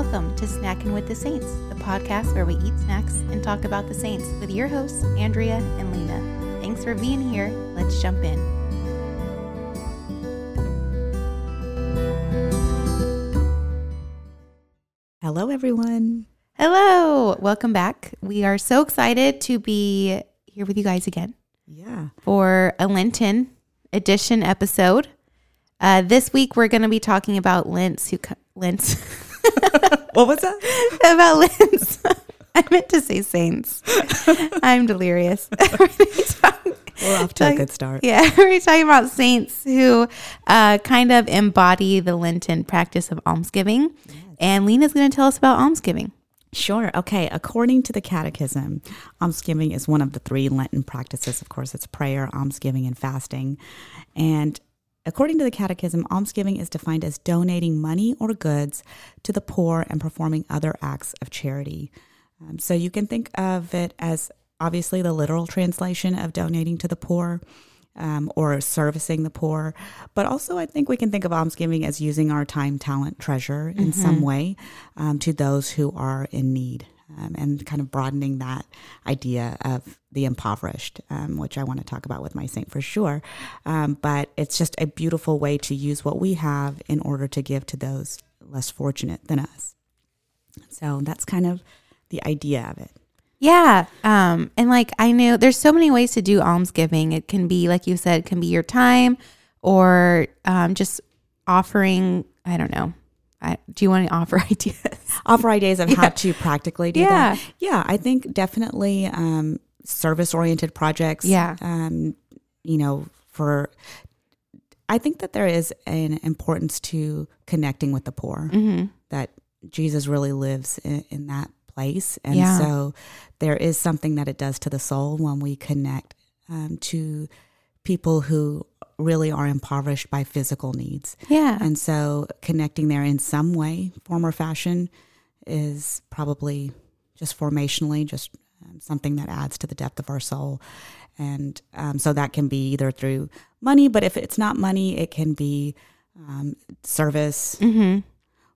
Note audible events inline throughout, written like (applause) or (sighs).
welcome to Snacking with the Saints, the podcast where we eat snacks and talk about the saints with your hosts, Andrea and Lena. Thanks for being here. Let's jump in. Hello, everyone. Hello, welcome back. We are so excited to be here with you guys again Yeah. for a Lenten edition episode. Uh, this week we're going to be talking about Lents who co- Lents (laughs) (laughs) What was that? about Lents. (laughs) I meant to say saints. (laughs) I'm delirious. Talking- We're off to a good start. Yeah, we're talking about saints who uh, kind of embody the Lenten practice of almsgiving. And Lena's going to tell us about almsgiving. Sure. Okay. According to the Catechism, almsgiving is one of the three Lenten practices. Of course, it's prayer, almsgiving, and fasting. And according to the Catechism, almsgiving is defined as donating money or goods to the poor and performing other acts of charity. Um, so you can think of it as obviously the literal translation of donating to the poor. Um, or servicing the poor. But also, I think we can think of almsgiving as using our time, talent, treasure in some way um, to those who are in need um, and kind of broadening that idea of the impoverished, um, which I want to talk about with my saint for sure. Um, but it's just a beautiful way to use what we have in order to give to those less fortunate than us. So that's kind of the idea of it. Yeah. Um, and like I knew there's so many ways to do almsgiving. It can be, like you said, it can be your time or um, just offering, I don't know. I, do you want to offer (laughs) ideas? offer ideas of Yeah. how to practically do Yeah. that. Yeah, I think definitely um, service oriented projects. Yeah. Um, you know, for I think that there is an importance to connecting with the poor. Mm-hmm. That Jesus really lives in, in that place, and Yeah. so there is something that it does to the soul when we connect um, to people who really are impoverished by physical needs. Yeah. And so connecting there in some way, form or fashion, is probably just formationally just um, something that adds to the depth of our soul. And um, so that can be either through money, but if it's not money, it can be um, service. mm-hmm.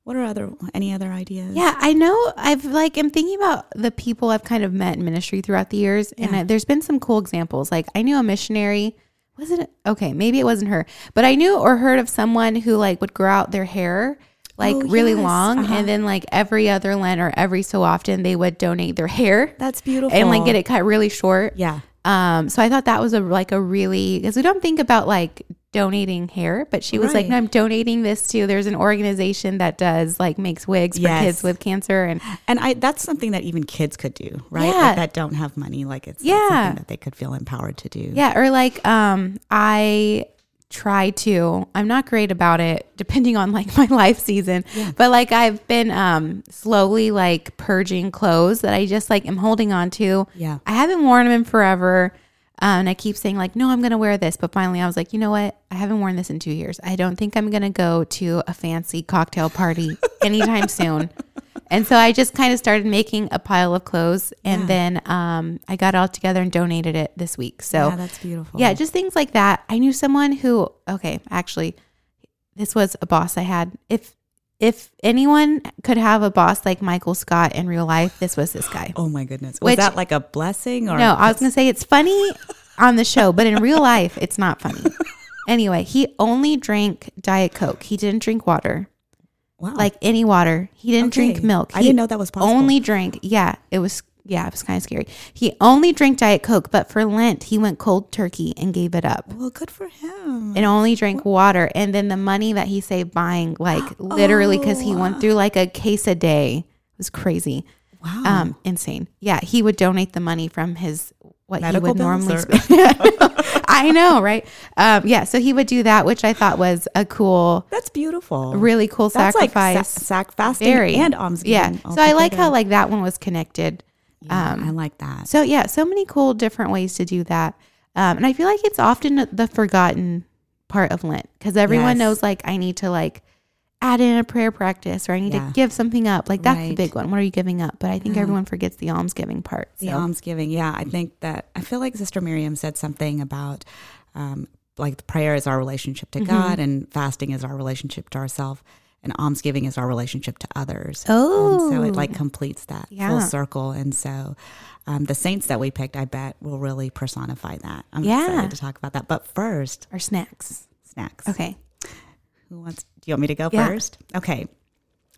What are other any other ideas? Yeah, I know. I've like I'm thinking about the people I've kind of met in ministry throughout the years, and I, there's been some cool examples. Like I knew a missionary. Wasn't it okay? Maybe it wasn't her, but I knew or heard of someone who like would grow out their hair like Oh, really yes. long, Uh-huh. and then like every other Lent or every so often they would donate their hair that's beautiful. and like get it cut really short. Yeah, Um, so I thought that was a like a really because we don't think about like donating hair, but she was like, "No, I'm donating this to." There's an organization that does like makes wigs for kids with cancer, and and I that's something that even kids could do, right? Yeah. Like that don't have money, like it's, Yeah. something that they could feel empowered to do. yeah, or like um, I try to. I'm not great about it, depending on like (laughs) my life season, Yeah. but like I've been um slowly like purging clothes that I just like am holding on to. Yeah. I haven't worn them in forever. Uh, and I keep saying like, no, I'm going to wear this. But finally I was like, you know what? I haven't worn this in two years. I don't think I'm going to go to a fancy cocktail party (laughs) anytime soon. And so I just kind of started making a pile of clothes and Yeah. then um, I got it all together and donated it this week. So yeah, that's beautiful. yeah, just things like that. I knew someone who, okay, actually, this was a boss I had. If if anyone could have a boss like Michael Scott in real life, this was this guy. Oh my goodness. Was Which- that like a blessing or No, I was going to say it's funny on the show, but in real life, it's not funny. (laughs) Anyway, he only drank Diet Coke. He didn't drink water, wow. like any water. He didn't drink Okay. milk. I didn't know that was possible. Only drank, yeah, it was, yeah, it was kind of scary. He only drank Diet Coke, but for Lent, he went cold turkey and gave it up. Well, good for him. and only drank water. And then the money that he saved buying, like literally, because he went through like a case a day, it was crazy, wow. um, insane. Yeah, he would donate the money from his what Medical he would normally spend. (laughs) I know, right? Um, yeah, so he would do that, which I thought was a cool, That's beautiful. really cool That's like sacrifice. sa- sac fasting Very. and almsgiving. yeah. So I like how like that one was connected. Yeah, um, I like that. So yeah, so many cool different ways to do that. Um, and I feel like it's often the forgotten part of Lent because everyone Yes. knows like I need to like add in a prayer practice or I need Yeah. to give something up. Like that's the big one. What are you giving up? But I think Yeah. everyone forgets the almsgiving part. The So almsgiving. Yeah, I think that I feel like Sister Miriam said something about um, like the prayer is our relationship to Mhm. God and fasting is our relationship to ourselves. And almsgiving is our relationship to others. Oh. And so it like completes that full circle. And so um, the saints that we picked, I bet, will really personify that. I'm Yeah. excited to talk about that. But first, Our snacks. snacks. Okay. Who wants? Do you want me to go Yeah. first? Okay.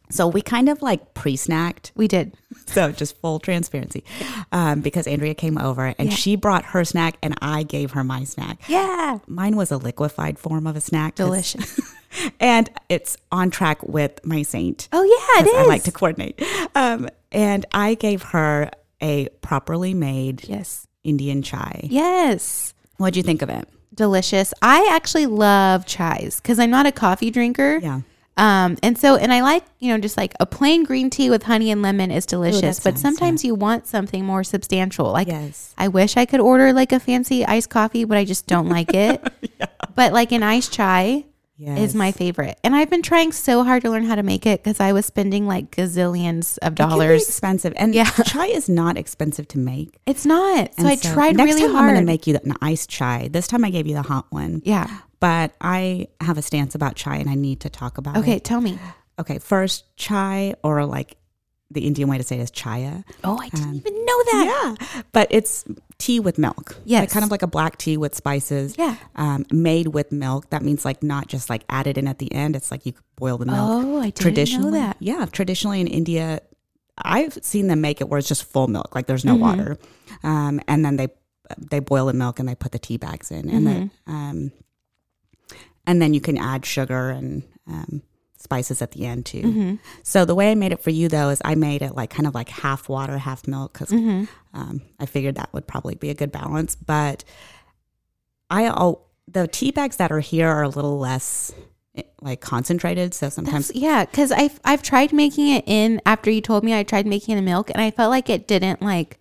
So we kind of like pre-snacked. We did. (laughs) So just full transparency, um, because Andrea came over and Yeah. she brought her snack and I gave her my snack. Yeah. Mine was a liquefied form of a snack. Delicious. (laughs) and it's on track with my saint. Oh yeah, it is. I like to coordinate. Um, and I gave her a properly made Yes. Indian chai. Yes. What'd you think of it? Delicious. I actually love chais because I'm not a coffee drinker. Yeah. Um, and so, and I like, you know, just like a plain green tea with honey and lemon is delicious, that's but nice, sometimes you want something more substantial. Like, Yes. I wish I could order like a fancy iced coffee, but I just don't like it. (laughs) But like an iced chai Yes. is my favorite. And I've been trying so hard to learn how to make it because I was spending like gazillions of dollars. expensive, and Yeah. chai is not expensive to make. It's not. So And I tried next really time I'm hard. going to make you an iced chai. This time I gave you the hot one. yeah. But I have a stance about chai, and I need to talk about Okay. it. Okay, tell me. Okay. First, chai, or like the Indian way to say it is chaya. Oh, I didn't Um, even know that. Yeah, but it's tea with milk. Yes. like kind of like a black tea with spices. Yeah. um, made with milk. That means like not just like added in at the end. It's like you boil the milk. Oh, I didn't know that. yeah, traditionally in India, I've seen them make it where it's just full milk, like there's no Mm-hmm. water, um, and then they they boil the milk and they put the tea bags in, and then Mm-hmm. um, and then you can add sugar and um, spices at the end too. Mm-hmm. So the way I made it for you though is I made it like kind of like half water, half milk because Mm-hmm. um, I figured that would probably be a good balance. But I all the tea bags that are here are a little less eh, like concentrated. So sometimes That's, yeah, because I've I've tried making it in after you told me I tried making it in milk and I felt like it didn't like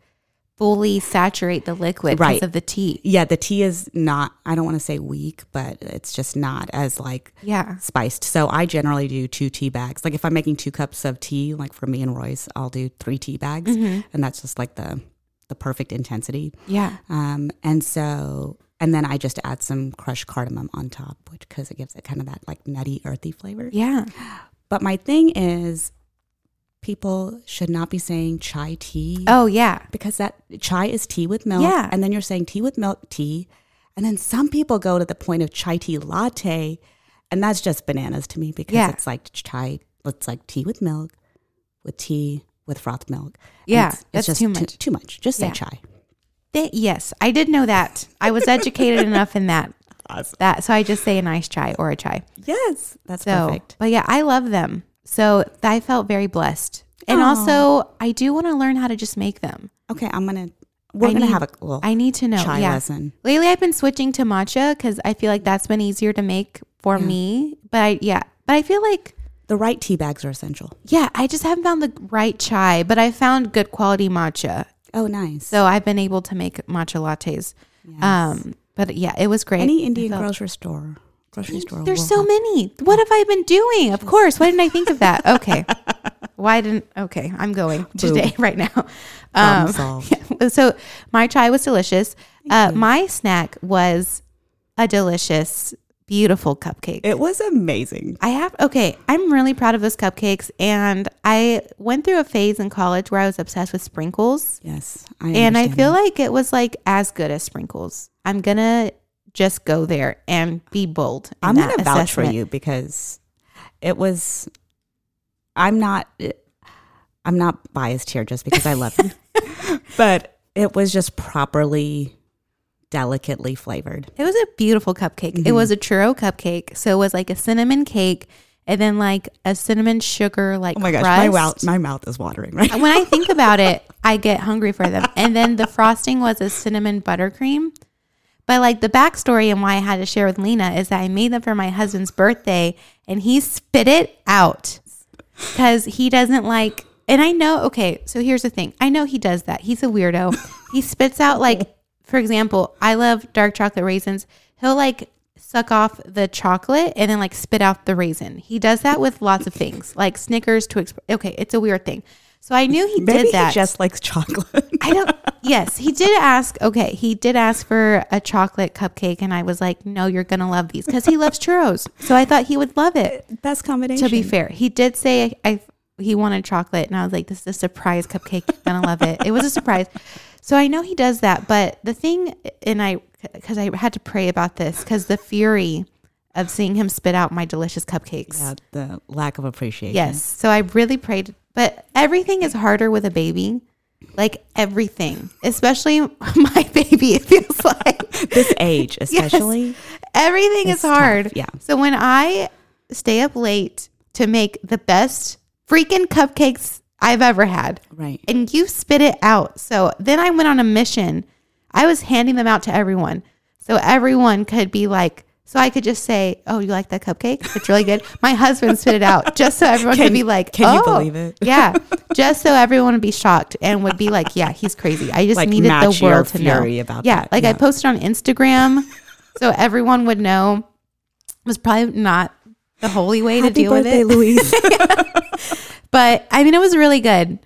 fully saturate the liquid Right. because of the tea. yeah, the tea is not. I don't want to say weak, but it's just not as like Yeah. spiced. So I generally do two tea bags. Like if I'm making two cups of tea, like for me and Royce, I'll do three tea bags, Mm-hmm. and that's just like the the perfect intensity. Yeah. Um, and so, and then I just add some crushed cardamom on top, which because it gives it kind of that like nutty, earthy flavor. Yeah. But my thing is, people should not be saying chai tea Oh yeah. because that chai is tea with milk. Yeah. And then you're saying tea with milk tea. And then some people go to the point of chai tea latte. And that's just bananas to me because Yeah. it's like chai, it's like tea with milk, with tea, with froth milk. Yeah, it's, it's that's just too much. Too, much. Just say Yeah. chai. Th- yes, I did know that. I was educated (laughs) enough in that. Awesome. That so I just say a nice chai or a chai. Yes, that's So, perfect. but yeah, I love them. So I felt very blessed. And Aw. also, I do want to learn how to just make them. Okay, I'm gonna. We're I gonna need- have a little I need to know. chai yeah. lesson. Lately, I've been switching to matcha because I feel like that's been easier to make for me. But I, yeah, but I feel like The right tea bags are essential. yeah, I just haven't found the right chai. But I found good quality matcha, Oh, nice. so I've been able to make matcha lattes. Yes. Um, but yeah, it was great. any Indian felt- grocery store, grocery store. There's so many. What have I been doing? Of (laughs) course. Why didn't I think of that? Okay. (laughs) Why didn't? Okay, I'm going today (laughs) right now. Um, yeah. So my chai was delicious. Uh, my snack was a delicious, beautiful cupcake. It was amazing. I have okay. I'm really proud of those cupcakes, and I went through a phase in college where I was obsessed with sprinkles, Yes, I and I feel that. like it was like as good as sprinkles. I'm gonna just go there and be bold. I'm gonna vouch for you because it was. I'm not. I'm not biased here just because I love you, (laughs) but it was just properly, delicately flavored. It was a beautiful cupcake. It Mm-hmm. was a churro cupcake, so it was like a cinnamon cake, and then like a cinnamon sugar like Oh my gosh, crust. my mouth, my mouth is watering right. when I think about it, (laughs) I get hungry for them. And then the frosting was a cinnamon buttercream. But like the backstory and why I had to share with Lena is that I made them for my husband's birthday and he spit it out because he doesn't like. And I know, okay, so here's the thing I know he does that. He's a weirdo. (laughs) he spits out, like, for example, I love dark chocolate raisins. He'll like suck off the chocolate and then like spit out the raisin. He does that with lots of things, like Snickers, Twix. Okay, it's a weird thing. So I knew he Maybe did that. he just likes chocolate. I don't. (laughs) Yes, he did ask. Okay, he did ask for a chocolate cupcake, and I was like, "No, you're gonna love these because he loves churros." So I thought he would love it. Uh, best combination. To be fair, he did say I, he wanted chocolate, and I was like, "This is a surprise cupcake. You're gonna love it." It was a surprise. So I know he does that, but the thing, and I, because I had to pray about this, because the fury of seeing him spit out my delicious cupcakes. yeah, the lack of appreciation. Yes. So I really prayed, but everything is harder with a baby. Like everything, especially (laughs) my baby, it feels like This age, (laughs) especially. everything is hard. tough, yeah. So when I stay up late to make the best freaking cupcakes I've ever had, Right. and you spit it out. So then I went on a mission. I was handing them out to everyone. So everyone could be like, so I could just say, Oh, you like that cupcake? It's really good. My husband spit it out (laughs) just so everyone Can- could be like, can you "Oh." believe it? yeah. (laughs) Just so everyone would be shocked and would be like, Yeah, he's crazy. I just Like, needed the world to know. about yeah. that. Like I posted on Instagram (laughs) so everyone would know it was probably not the holy way to Happy deal with birthday, it. Louise. But I mean it was really good.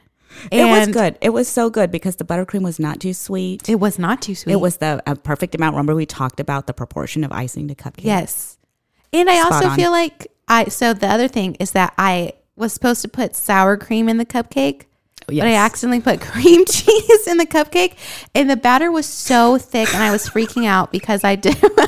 It was good. It was so good because the buttercream was not too sweet. It was not too sweet. It was the a perfect amount. Remember, we talked about the proportion of icing to cupcake. Yes. And I Spot also on. feel like I so the other thing is that I was supposed to put sour cream in the cupcake. Yes. But I accidentally put (laughs) cream cheese in the cupcake and the batter was so thick and I was freaking out because I didn't (laughs)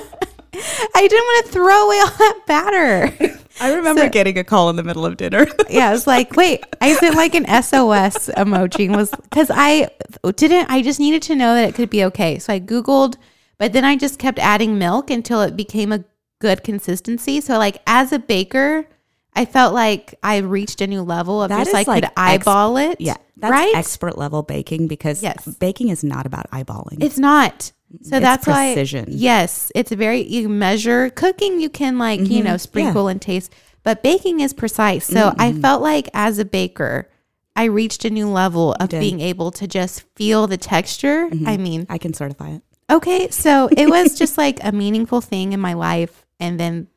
I didn't want to throw away all that batter. (laughs) I remember So- getting a call in the middle of dinner. (laughs) Yeah, I was like, wait, I sent like an SOS emoji was because I didn't, I just needed to know that it could be okay. So I Googled, but then I just kept adding milk until it became a good consistency. So, like, as a baker, I felt like I reached a new level of That just like, like could eyeball it. yeah, that's right? expert level baking because Yes. baking is not about eyeballing. It's not. So It's that's precision. why. Yes, it's a very you measure cooking. You can like you mm-hmm. know sprinkle and taste, but baking is precise. So I felt like as a baker, I reached a new level of being able to just feel the texture. Mm-hmm. I mean, I can certify it. okay, so it was just like a meaningful thing in my life, and then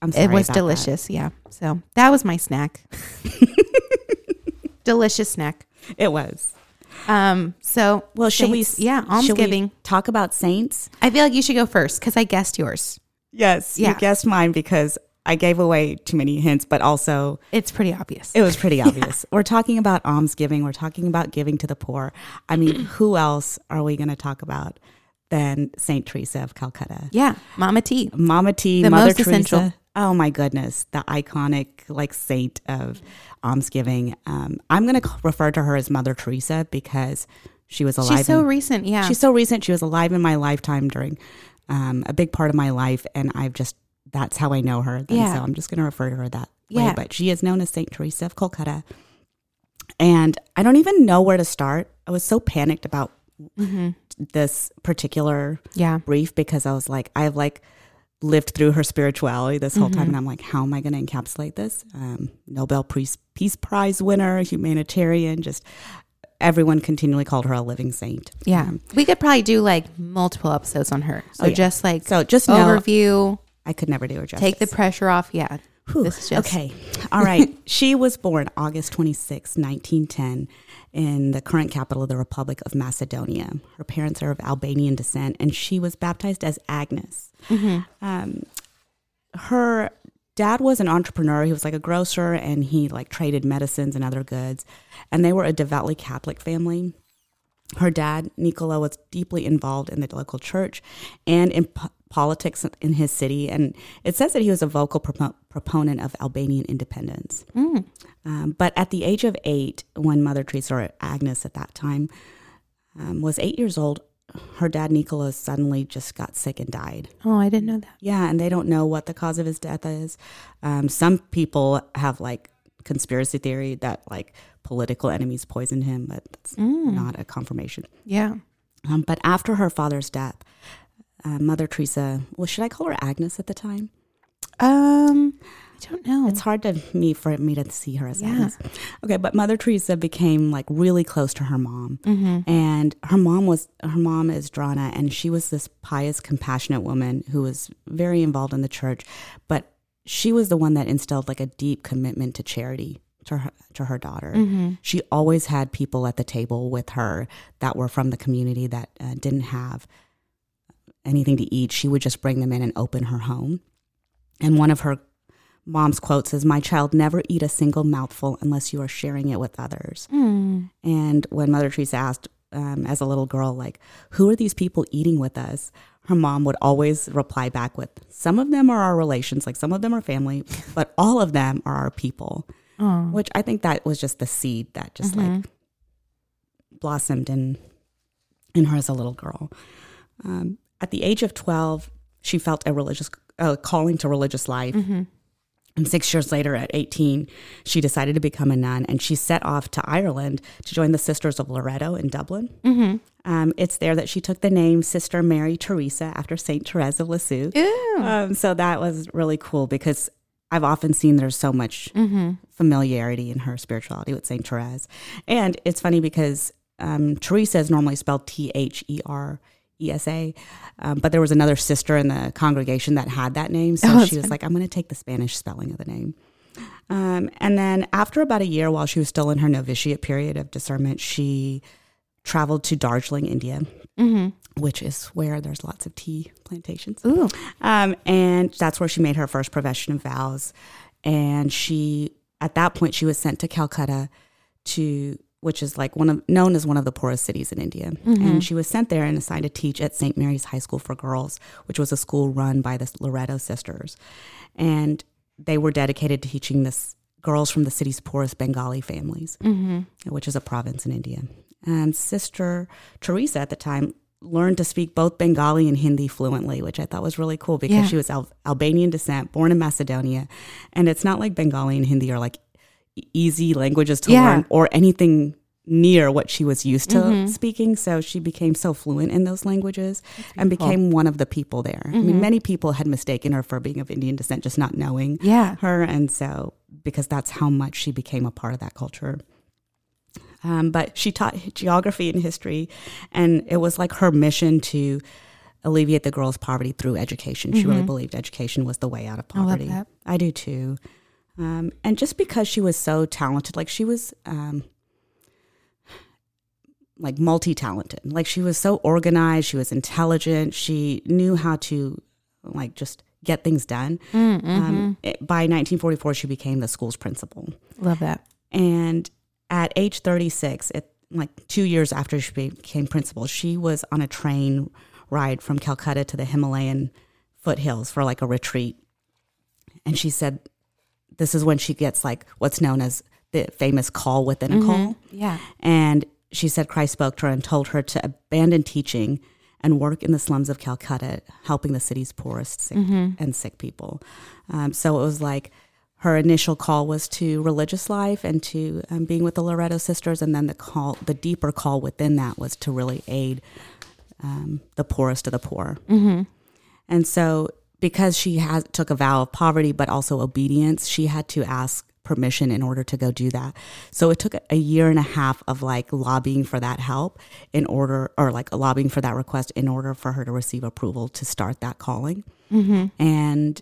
I'm sorry it was about that. delicious. Yeah, so that was my snack. (laughs) delicious snack. It was. Um. So Well, should we? saints- Yeah, should we talk about saints? I feel like you should go first because I guessed yours. Yes, Yeah. you guessed mine because I gave away too many hints, but also It's pretty obvious. it was pretty (laughs) obvious. We're talking about almsgiving. We're talking about giving to the poor. I mean, (clears throat) who else are we going to talk about than Saint Teresa of Calcutta? Yeah, Mama T. Mama T, The Mother most Teresa. essential. Oh my goodness, the iconic like saint of almsgiving. Um, I'm going to refer to her as Mother Teresa because she was alive. She's so in- recent. Yeah. She's so recent. She was alive in my lifetime during um, a big part of my life, and I've just that's how I know her. And Yeah. so I'm just going to refer to her that Yeah. way. But she is known as Saint Teresa of Kolkata, and I don't even know where to start. I was so panicked about Mm-hmm. this particular yeah. brief because I was like, I've like lived through her spirituality this whole Mm-hmm. time, and I'm like, how am I going to encapsulate this? Um, Nobel Peace Peace Prize winner, humanitarian, just everyone continually called her a living saint. Yeah. Um, we could probably do like multiple episodes on her. So Oh, yeah. just like so just know overview, I could never do her justice. take the pressure off. Yeah. Whew, This is just okay. All right. (laughs) she was born August 26, 1910, in the current capital of the Republic of Macedonia. Her parents are of Albanian descent, and she was baptized as Agnes. Mm-hmm. Um, her dad was an entrepreneur. He was like a grocer, and he like traded medicines and other goods. And they were a devoutly Catholic family. Her dad, Nicola, was deeply involved in the local church and in po- politics in his city. And it says that he was a vocal propo- proponent of Albanian independence. Mm. Um, but at the age of eight, when Mother Teresa, or Agnes at that time, um, was eight years old, her dad, Nicola, suddenly just got sick and died. Oh, I didn't know that. Yeah, and they don't know what the cause of his death is. Um, some people have like conspiracy theory that like political enemies poisoned him, but that's Mm. not a confirmation. Yeah. Um, but after her father's death, uh, Mother Teresa, well, should I call her Agnes at the time? Um, I don't know. It's hard to me for me to see her as Yeah. Agnes. Okay, but Mother Teresa became like really close to her mom, mm-hmm. and her mom was her mom is Drana, and she was this pious, compassionate woman who was very involved in the church, but she was the one that instilled like a deep commitment to charity to her to her daughter. She always had people at the table with her that were from the community that uh, didn't have anything to eat. She would just bring them in and open her home. And one of her mom's quotes is, "My child, never eat a single mouthful unless you are sharing it with others." And when Mother Teresa asked, um, as a little girl, like, "Who are these people eating with us?" Her mom would always reply back with, "Some of them are our relations, like some of them are family, but all of them are our people." Which I think that was just the seed that just like blossomed in in her as a little girl. Um, at the age of twelve, she felt a religious uh, calling to religious life. And six years later, at 18, she decided to become a nun and she set off to Ireland to join the Sisters of Loreto in Dublin. Um, it's there that she took the name Sister Mary Teresa after St. Teresa of Lisieux. Um, so that was really cool because I've often seen there's so much familiarity in her spirituality with St. Therese. And it's funny because um, Teresa is normally spelled T H E R E S A, um, but there was another sister in the congregation that had that name. So Oh, she was like, I'm going to take the Spanish spelling of the name. Um, and then after about a year, while she was still in her novitiate period of discernment, she traveled to Darjeeling, India, which is where there's lots of tea plantations. Ooh. Um, and that's where she made her first profession of vows. And she, at that point, she was sent to Calcutta to, which is like one of, known as one of the poorest cities in India. And she was sent there and assigned to teach at St. Mary's High School for Girls, which was a school run by the Loreto sisters. And they were dedicated to teaching this girls from the city's poorest Bengali families, which is a province in India. And Sister Teresa at the time learned to speak both Bengali and Hindi fluently, which I thought was really cool because Yeah. she was Al- Albanian descent, born in Macedonia. And it's not like Bengali and Hindi are like easy languages to Yeah. learn or anything near what she was used to mm-hmm. speaking. So she became so fluent in those languages and became one of the people there. I mean, mm-hmm. many people had mistaken her for being of Indian descent, just not knowing Yeah. her. And so, because that's how much she became a part of that culture. Um, but she taught geography and history, and it was like her mission to alleviate the girls' poverty through education. She really believed education was the way out of love poverty. that. I do too. Um, and just because she was so talented, like she was um, like multi talented, like she was so organized, she was intelligent, she knew how to like just get things done. Um, it- by 1944, she became the school's principal. Love that. And at age 36, it, like two years after she became principal, she was on a train ride from Calcutta to the Himalayan foothills for like a retreat. And she said, this is when she gets like what's known as the famous call within a call. Yeah. And she said Christ spoke to her and told her to abandon teaching and work in the slums of Calcutta, helping the city's poorest sick and sick people. Um, so it was like her initial call was to religious life and to um, being with the Loreto sisters, and then the call, the deeper call within that was to really aid um, the poorest of the poor. And so, because she has took a vow of poverty but also obedience, she had to ask permission in order to go do that. So it took a year and a half of like lobbying for that help in order, or like lobbying for that request in order for her to receive approval to start that calling. And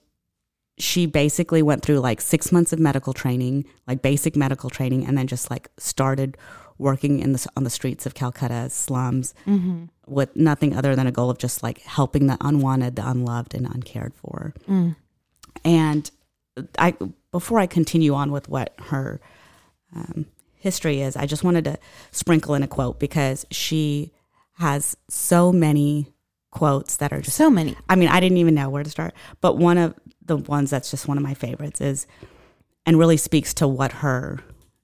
she basically went through like six months of medical training, like basic medical training, and then just like started working in the on the streets of Calcutta slums with nothing other than a goal of just like helping the unwanted, the unloved, and uncared for. And I, before I continue on with what her um, history is, I just wanted to sprinkle in a quote because she has so many quotes that are just So many. I mean, I didn't even know where to start. But one of the ones that's just one of my favorites is, and really speaks to what her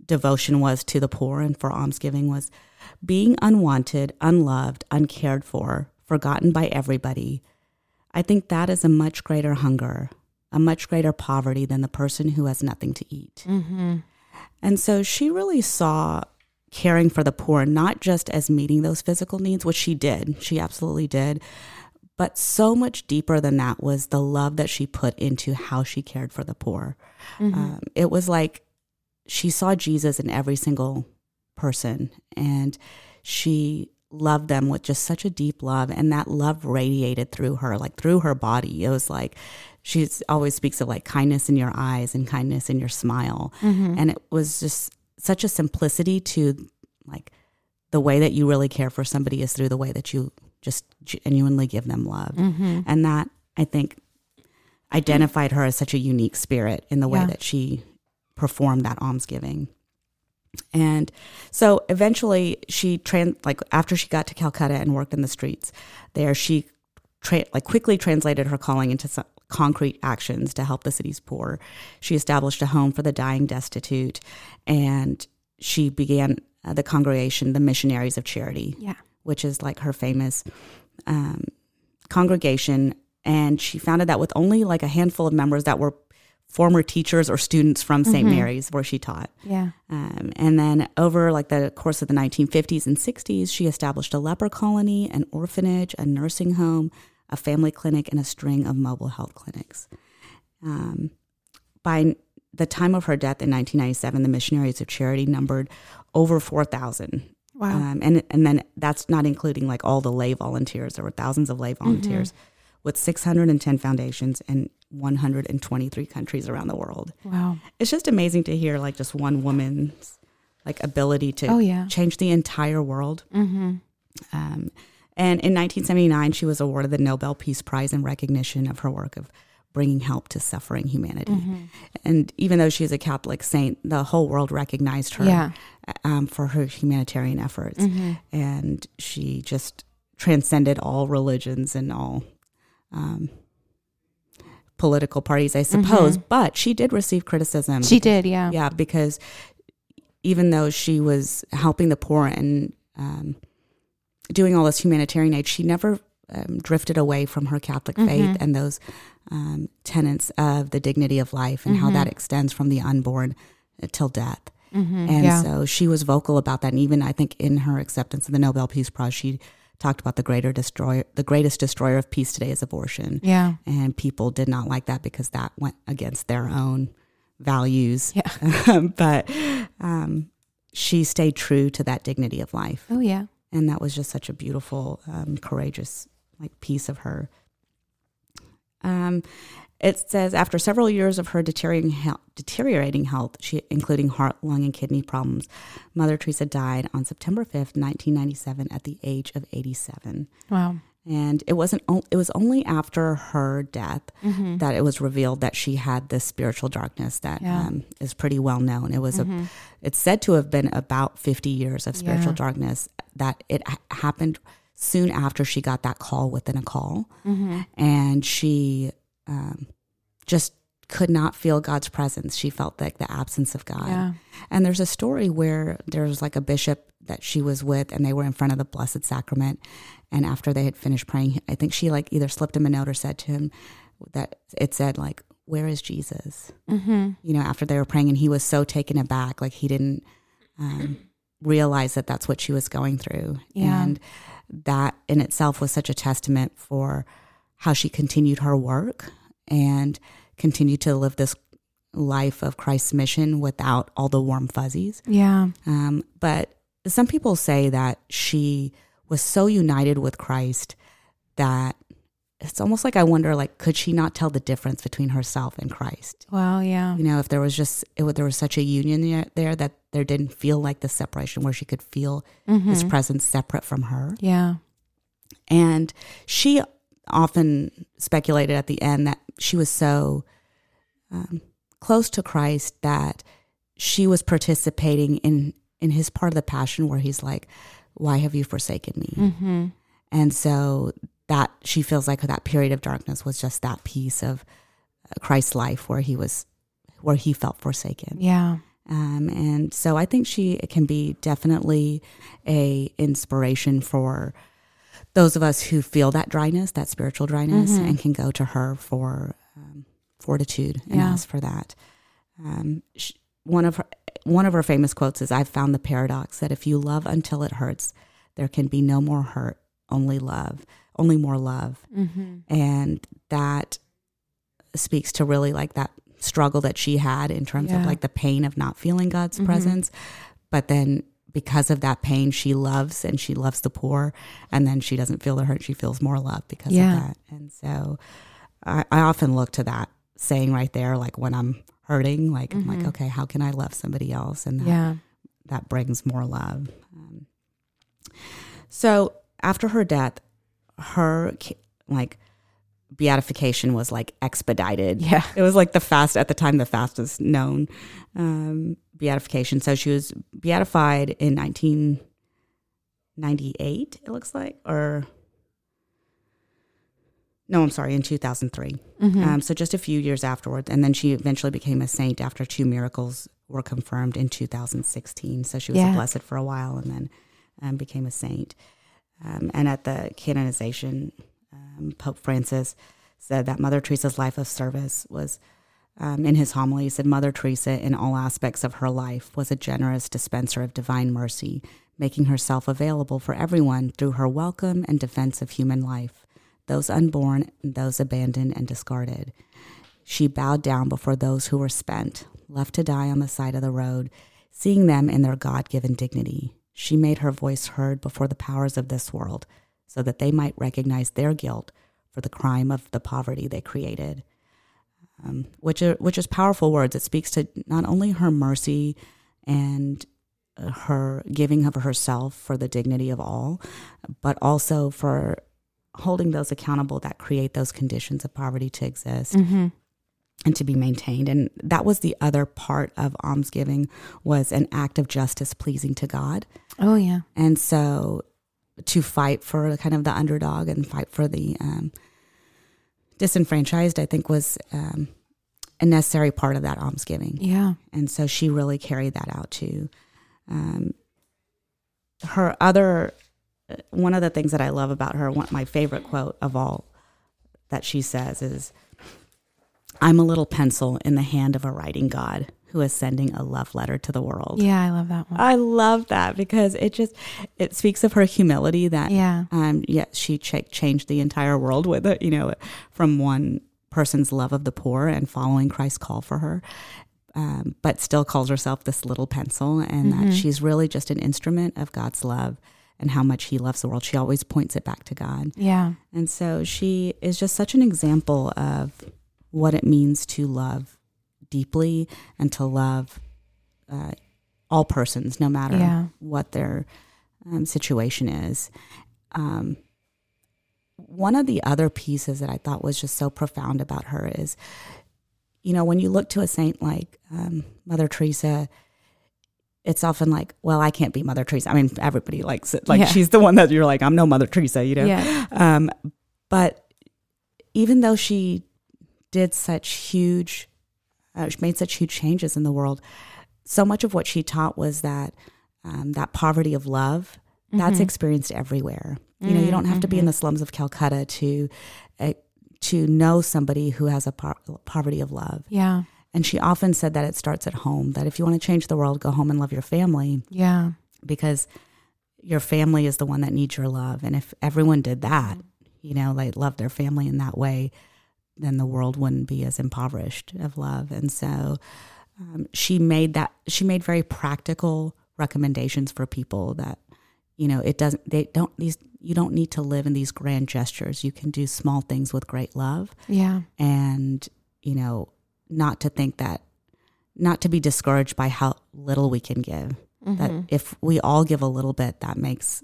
devotion was to the poor and for almsgiving was being unwanted, unloved, uncared for, forgotten by everybody. I think that is a much greater hunger, a much greater poverty than the person who has nothing to eat. Mm-hmm. And so she really saw caring for the poor not just as meeting those physical needs, which she did, she absolutely did, but so much deeper than that was the love that she put into how she cared for the poor. Um, it was like she saw Jesus in every single person and she loved them with just such a deep love and that love radiated through her like through her body. It was like she always speaks of like kindness in your eyes and kindness in your smile. And it was just such a simplicity to like the way that you really care for somebody is through the way that you just genuinely give them love. Mm-hmm. And that I think identified her as such a unique spirit in the way Yeah. that she performed that almsgiving. And so eventually she trans like after she got to Calcutta and worked in the streets there she tra- like quickly translated her calling into some concrete actions to help the city's poor. She established a home for the dying destitute and she began uh, the congregation the Missionaries of Charity Yeah. which is like her famous um, congregation. And she founded that with only like a handful of members that were former teachers or students from saint Mary's, where she taught. Yeah. Um, and then over like the course of the 1950s and 60s, she established a leper colony, an orphanage, a nursing home, a family clinic, and a string of mobile health clinics. Um, by the time of her death in 1997, the Missionaries of Charity numbered over 4,000 Wow. um, and and then that's not including like all the lay volunteers. There were thousands of lay volunteers with 610 foundations in 123 countries around the world. wow. It's just amazing to hear like just one woman's like ability to Oh, yeah. change the entire world. Mm-hmm. Um, and in 1979, she was awarded the Nobel Peace Prize in recognition of her work of bringing help to suffering humanity. Mm-hmm. And even though she's a Catholic saint, the whole world recognized her Yeah. um, for her humanitarian efforts. Mm-hmm. And she just transcended all religions and all um, political parties, I suppose. But she did receive criticism. Mm-hmm. She did. Yeah. Yeah, because even though she was helping the poor and um, doing all this humanitarian aid, she never um, drifted away from her Catholic faith and those um, tenets of the dignity of life and how that extends from the unborn uh, till death. And yeah. so she was vocal about that. And even I think in her acceptance of the Nobel Peace Prize, she talked about the greater destroyer, the greatest destroyer of peace today is abortion. Yeah. And people did not like that because that went against their own values. Yeah. (laughs) but um, she stayed true to that dignity of life, Oh, yeah. And that was just such a beautiful, um, courageous like piece of her. Um, it says after several years of her deteriorating health, deteriorating health, she including heart, lung, and kidney problems, Mother Teresa died on September fifth, nineteen ninety seven, at the age of eighty seven. Wow. And it wasn't. o- It was only after her death that it was revealed that she had this spiritual darkness that Yeah. um, is pretty well known. It was a. It's said to have been about fifty years of spiritual Yeah. darkness. That it ha- happened soon after she got that call within a call, and she um, just could not feel God's presence. She felt like the absence of God. Yeah. And there's a story where there was like a bishop that she was with, and they were in front of the Blessed Sacrament. And after they had finished praying, I think she like either slipped him a note or said to him that it said like, "Where is Jesus?" Mm-hmm. You know, after they were praying, and he was so taken aback, like he didn't um, realize that that's what she was going through. Yeah. And that in itself was such a testament for how she continued her work and continued to live this life of Christ's mission without all the warm fuzzies. Yeah. Um, but some people say that she was so united with Christ that it's almost like I wonder, like, could she not tell the difference between herself and Christ? Wow. Yeah. You know, if there was just it, there was such a union there, there that there didn't feel like the separation where she could feel his presence separate from her. Yeah. And she often speculated at the end that she was so um, close to Christ that she was participating in in his part of the passion where he's like, "Why have you forsaken me?" Mm-hmm. And so that she feels like that period of darkness was just that piece of uh, Christ's life where he was where he felt forsaken. Yeah. Um, and so I think she can be definitely a inspiration for those of us who feel that dryness, that spiritual dryness, Mhm. and can go to her for um, fortitude and Yeah. ask for that. Um, sh one of her one of her famous quotes is, "I've found the paradox that if you love until it hurts, there can be no more hurt, only love, only more love." Mm-hmm. and that speaks to really like that struggle that she had in terms of like the pain of not feeling God's Mhm. presence but then because of that pain she loves and she loves the poor and then she doesn't feel the hurt she feels more love because Yeah. of that and so I, I often look to that saying right there, like when I'm hurting, like I'm like, Mhm. okay, how can I love somebody else? And that, Yeah. that brings more love. Um, so after her death, her like beatification was like expedited. Yeah. It was like the fast at the time, the fastest known um, beatification. So she was beatified in 1998, it looks like, or no, I'm sorry, in 2003. Mhm. Um, so just a few years afterwards, and then she eventually became a saint after two miracles were confirmed in 2016. So she was Yeah. a blessed for a while, and then um, became a saint. Um, and at the canonization, um, Pope Francis said that Mother Teresa's life of service was, um, in his homily, he said Mother Teresa, in all aspects of her life, was a generous dispenser of divine mercy, making herself available for everyone through her welcome and defense of human life, those unborn and those abandoned and discarded. She bowed down before those who were spent, left to die on the side of the road, seeing them in their God given dignity. She made her voice heard before the powers of this world so that they might recognize their guilt for the crime of the poverty they created. Um, which, are, which is powerful words. It speaks to not only her mercy and uh, her giving of herself for the dignity of all, but also for holding those accountable that create those conditions of poverty to exist Mhm. and to be maintained and that was the other part of almsgiving was an act of justice pleasing to god Oh yeah. and so to fight for kind of the underdog and fight for the um, disenfranchised i think was um, a necessary part of that almsgiving Yeah. and so she really carried that out too. Um, her other, one of the things that I love about her, one, my favorite quote of all that she says is, I'm a little pencil in the hand of a writing God who is sending a love letter to the world. Yeah, I love that one. I love that because it just, it speaks of her humility that yeah. um, yet she ch- changed the entire world with it, you know, from one person's love of the poor and following Christ's call for her, um, but still calls herself this little pencil, and that she's really just an instrument of God's love and how much He loves the world. She always points it back to God. Yeah. And so she is just such an example of what it means to love deeply and to love uh, all persons, no matter Yeah. what their um, situation is. Um, one of the other pieces that I thought was just so profound about her is, you know, when you look to a saint like um, Mother Teresa, it's often like, well, I can't be Mother Teresa. I mean, everybody likes it. Like Yeah. she's the one that you're like, I'm no Mother Teresa, you know. Yeah. Um, but even though she did such huge, uh, she made such huge changes in the world, so much of what she taught was that um, that poverty of love that's Mhm. experienced everywhere. You know, you don't have to be in Mhm. the slums of Calcutta to uh, to know somebody who has a par- poverty of love. Yeah. And she often said that it starts at home. That if you want to change the world, go home and love your family Yeah. because your family is the one that needs your love. And if everyone did that, you know, like love their family in that way, then the world wouldn't be as impoverished of love. And so um, she made that, she made very practical recommendations for people that, you know, it doesn't, they don't, these, you don't need to live in these grand gestures. You can do small things with great love Yeah. and, you know, not to think that, not to be discouraged by how little we can give that Mhm. if we all give a little bit, that makes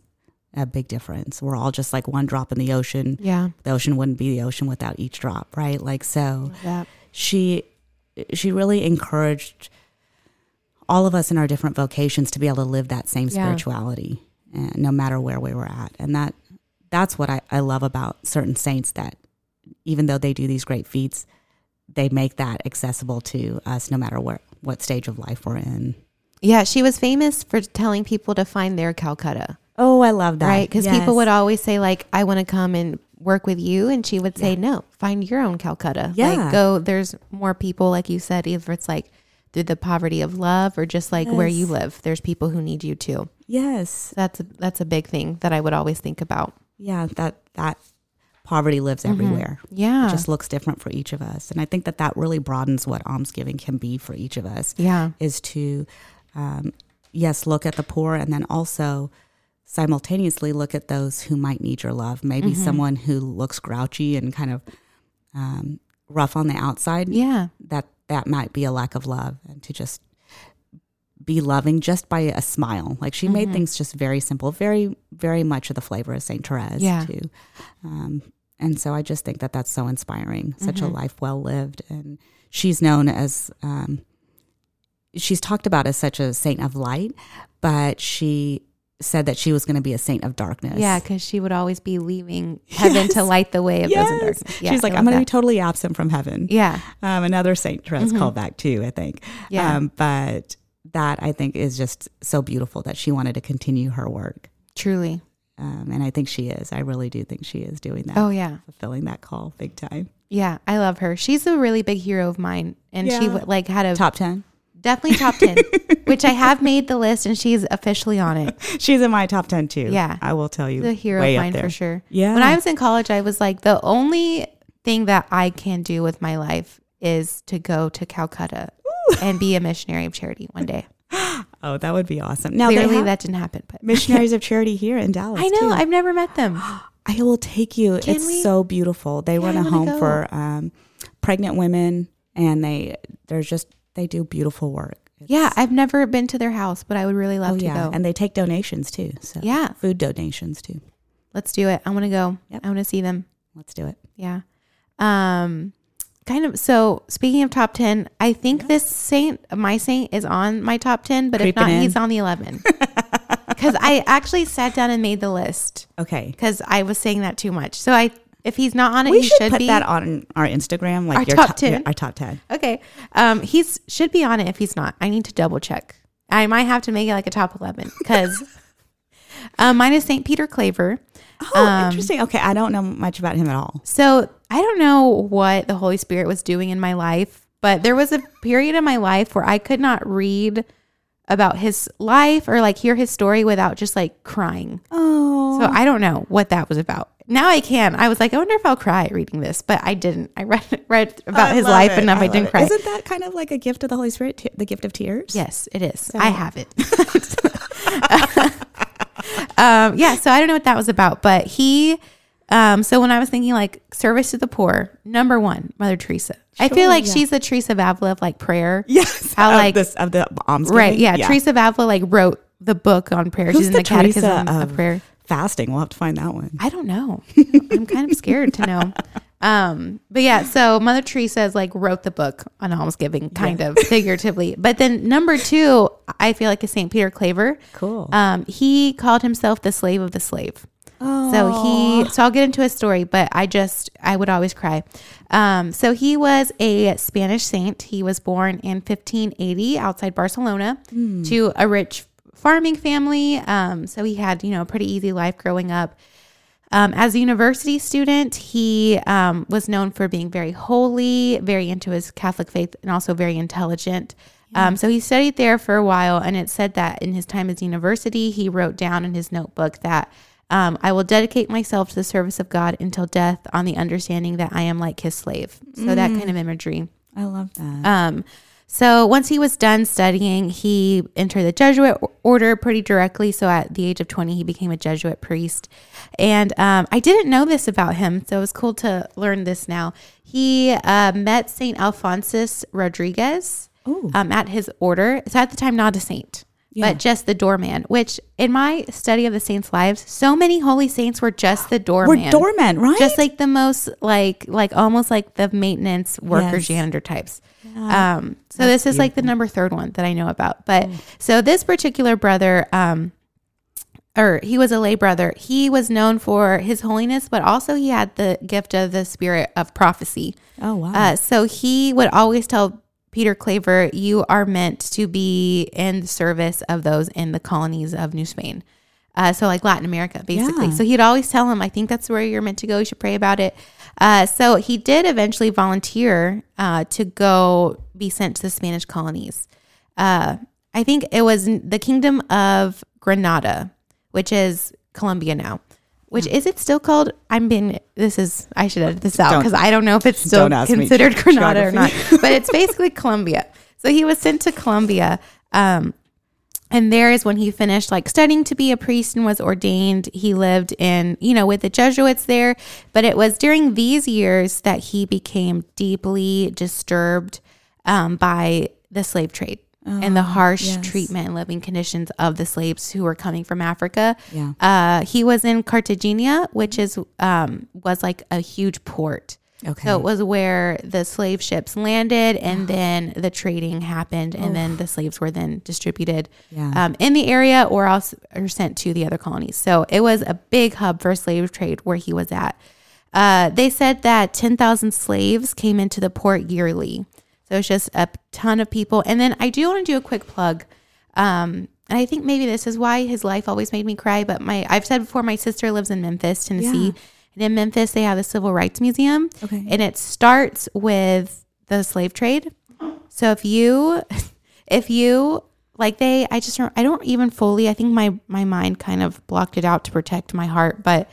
a big difference. We're all just like one drop in the ocean. Yeah. The ocean wouldn't be the ocean without each drop, right? Like so that. she she really encouraged all of us in our different vocations to be able to live that same Yeah. spirituality uh, no matter where we were at. And that that's what I, I love about certain saints that even though they do these great feats, they make that accessible to us no matter where what stage of life we're in. Yeah, she was famous for telling people to find their Calcutta, Oh, I love that. right? Because Yes. people would always say like, "I want to come and work with you," and she would say, "No, find your own Calcutta. Yeah. Like, go. There's more people, like you said, either it's like through the poverty of love or just like where you live. There's people who need you too. Yes. That's a, that's a big thing that I would always think about. Yeah, that that poverty lives everywhere. Yeah, It just looks different for each of us. And I think that that really broadens what almsgiving can be for each of us yeah, is to um, yes, look at the poor and then also simultaneously look at those who might need your love. Maybe Mhm. someone who looks grouchy and kind of um, rough on the outside, Yeah. that that might be a lack of love, and to just be loving just by a smile. Like she Mm-hmm. made things just very simple, very very much of the flavor of Saint Therese Yeah. too. Um, and so I just think that that's so inspiring. Such Mm-hmm. a life well lived, and she's known as um, she's talked about as such a saint of light, but she said that she was going to be a saint of darkness. Yeah, because she would always be leaving heaven to light the way of those in darkness. Yeah, she's like, I'm going to be totally absent from heaven. Yeah. Um, another Saint Therese called back too, I think. Yeah. Um, but that I think is just so beautiful that she wanted to continue her work. Truly. Um, and I think she is. I really do think she is doing that, Oh, yeah. fulfilling that call big time. Yeah. I love her. She's a really big hero of mine. And she Yeah. would like had a Top 10. definitely top 10, (laughs) which I have made the list and she's officially on it. (laughs) She's in my top 10 too. Yeah. I will tell you. The hero of mine for sure. Yeah. When I was in college, I was like, the only thing that I can do with my life is to go to Calcutta and be a missionary of charity one day. (laughs) (gasps) Oh, that would be awesome. Now, Clearly, that didn't happen, but (laughs) missionaries of charity here in Dallas. I know too. I've never met them. (gasps) I will take you. Can it's we? so beautiful. They run a home go. for um, pregnant women, and they they're just they do beautiful work. It's- Yeah, I've never been to their house, but I would really love oh to yeah, go. and they take donations too. So yeah, food donations too. let's do it. I want to go. Yep. I want to see them. Let's do it. Yeah. Um, kind of. So speaking of top ten, I think this saint, my saint, is on my top ten. But if not, in. he's on the eleven. (laughs) Because I actually sat down and made the list Okay, because I was saying that too much. So I, if he's not on it, we he should, should put be. that on our Instagram, like Our your top 10. your- our top ten. Okay. Um, he's should be on it if he's not. I need to double check. I might have to make it like a top eleven because um, (laughs) mine is Saint Peter Claver. Oh, Um, interesting. Okay, I don't know much about him at all. So I don't know what the Holy Spirit was doing in my life, but there was a period in my life where I could not read about his life or like hear his story without just like crying. Oh, So I don't know what that was about. Now I can. I was like, I wonder if I'll cry reading this, but I didn't. I read (laughs) read about I his life it. enough. I, love didn't it. cry. Isn't that kind of like a gift of the Holy Spirit? The gift of tears. Yes, it is. I have it. (laughs) um, yeah, so I don't know what that was about, but he. Um, so when I was thinking like service to the poor, number one, Mother Teresa. I feel like yeah. she's the Teresa of Avila of like prayer. Yes. How, of like- this of the alms Right. giving? Yeah. Teresa of Avila like wrote the book on prayer. Who's she's in the the, Catechism Teresa of, of- Prayer. Fasting. We'll have to find that one. I don't know. (laughs) I'm kind of scared to know. Um, but yeah, so Mother Teresa is like wrote the book on almsgiving, kind of figuratively. But then number two, I feel like is Saint Peter Claver. Cool. Um, he called himself the slave of the slave. Oh, So he, so I'll get into his story, but I just, I would always cry. Um, so he was a Spanish saint. He was born in 1580 outside Barcelona to a rich farming family. Um, so he had, you know, a pretty easy life growing up. Um, as a university student, he um, was known for being very holy, very into his Catholic faith, and also very intelligent. Um, so he studied there for a while, and it said that in his time as university, he wrote down in his notebook that um, I will dedicate myself to the service of God until death on the understanding that I am like his slave. So that kind of imagery. I love that. Um, so once he was done studying, he entered the Jesuit order pretty directly. So at the age of 20, he became a Jesuit priest. And um, I didn't know this about him. So it was cool to learn this now. He uh, met St. Alphonsus Rodriguez um, at his order. So at the time, not a saint. Yeah. But just the doorman, which in my study of the saints' lives, so many holy saints were just the doorman We're doormen, right? just like the most like like almost like the maintenance worker Yes. janitor types um so this is like the number third one that i know about but so this particular brother um or he was a lay brother he was known for his holiness but also he had the gift of the spirit of prophecy oh wow. uh, so he would always tell Peter Claver, you are meant to be in the service of those in the colonies of New Spain. Uh, so like Latin America, basically. Yeah. So he'd always tell him, I think that's where you're meant to go. You should pray about it. Uh, so he did eventually volunteer uh, to go be sent to the Spanish colonies. Uh, I think it was the kingdom of Granada, which is Colombia now. Which is it still called? I'm being. This is. I should edit this out because I don't know if it's still don't ask me considered Granada or not. But it's basically Colombia. So he was sent to Colombia, um, and there is when he finished like studying to be a priest and was ordained. He lived in, you know, with the Jesuits there. But it was during these years that he became deeply disturbed um, by the slave trade and the harsh yes. treatment and living conditions of the slaves who were coming from Africa. Yeah. Uh, he was in Cartagena, which is um, was like a huge port. Okay. So it was where the slave ships landed, and then the trading happened, and then the slaves were then distributed Yeah. um, in the area or else or sent to the other colonies. So it was a big hub for slave trade where he was at. Uh, they said that 10,000 slaves came into the port yearly. So it's just a ton of people. And then I do want to do a quick plug. Um, and I think maybe this is why his life always made me cry. But my I've said before, my sister lives in Memphis, Tennessee. Yeah. And in Memphis, they have the Civil Rights Museum. Okay. And it starts with the slave trade. So if you, (laughs) if you like they, I just don't, I don't even fully. I think my my mind kind of blocked it out to protect my heart, but.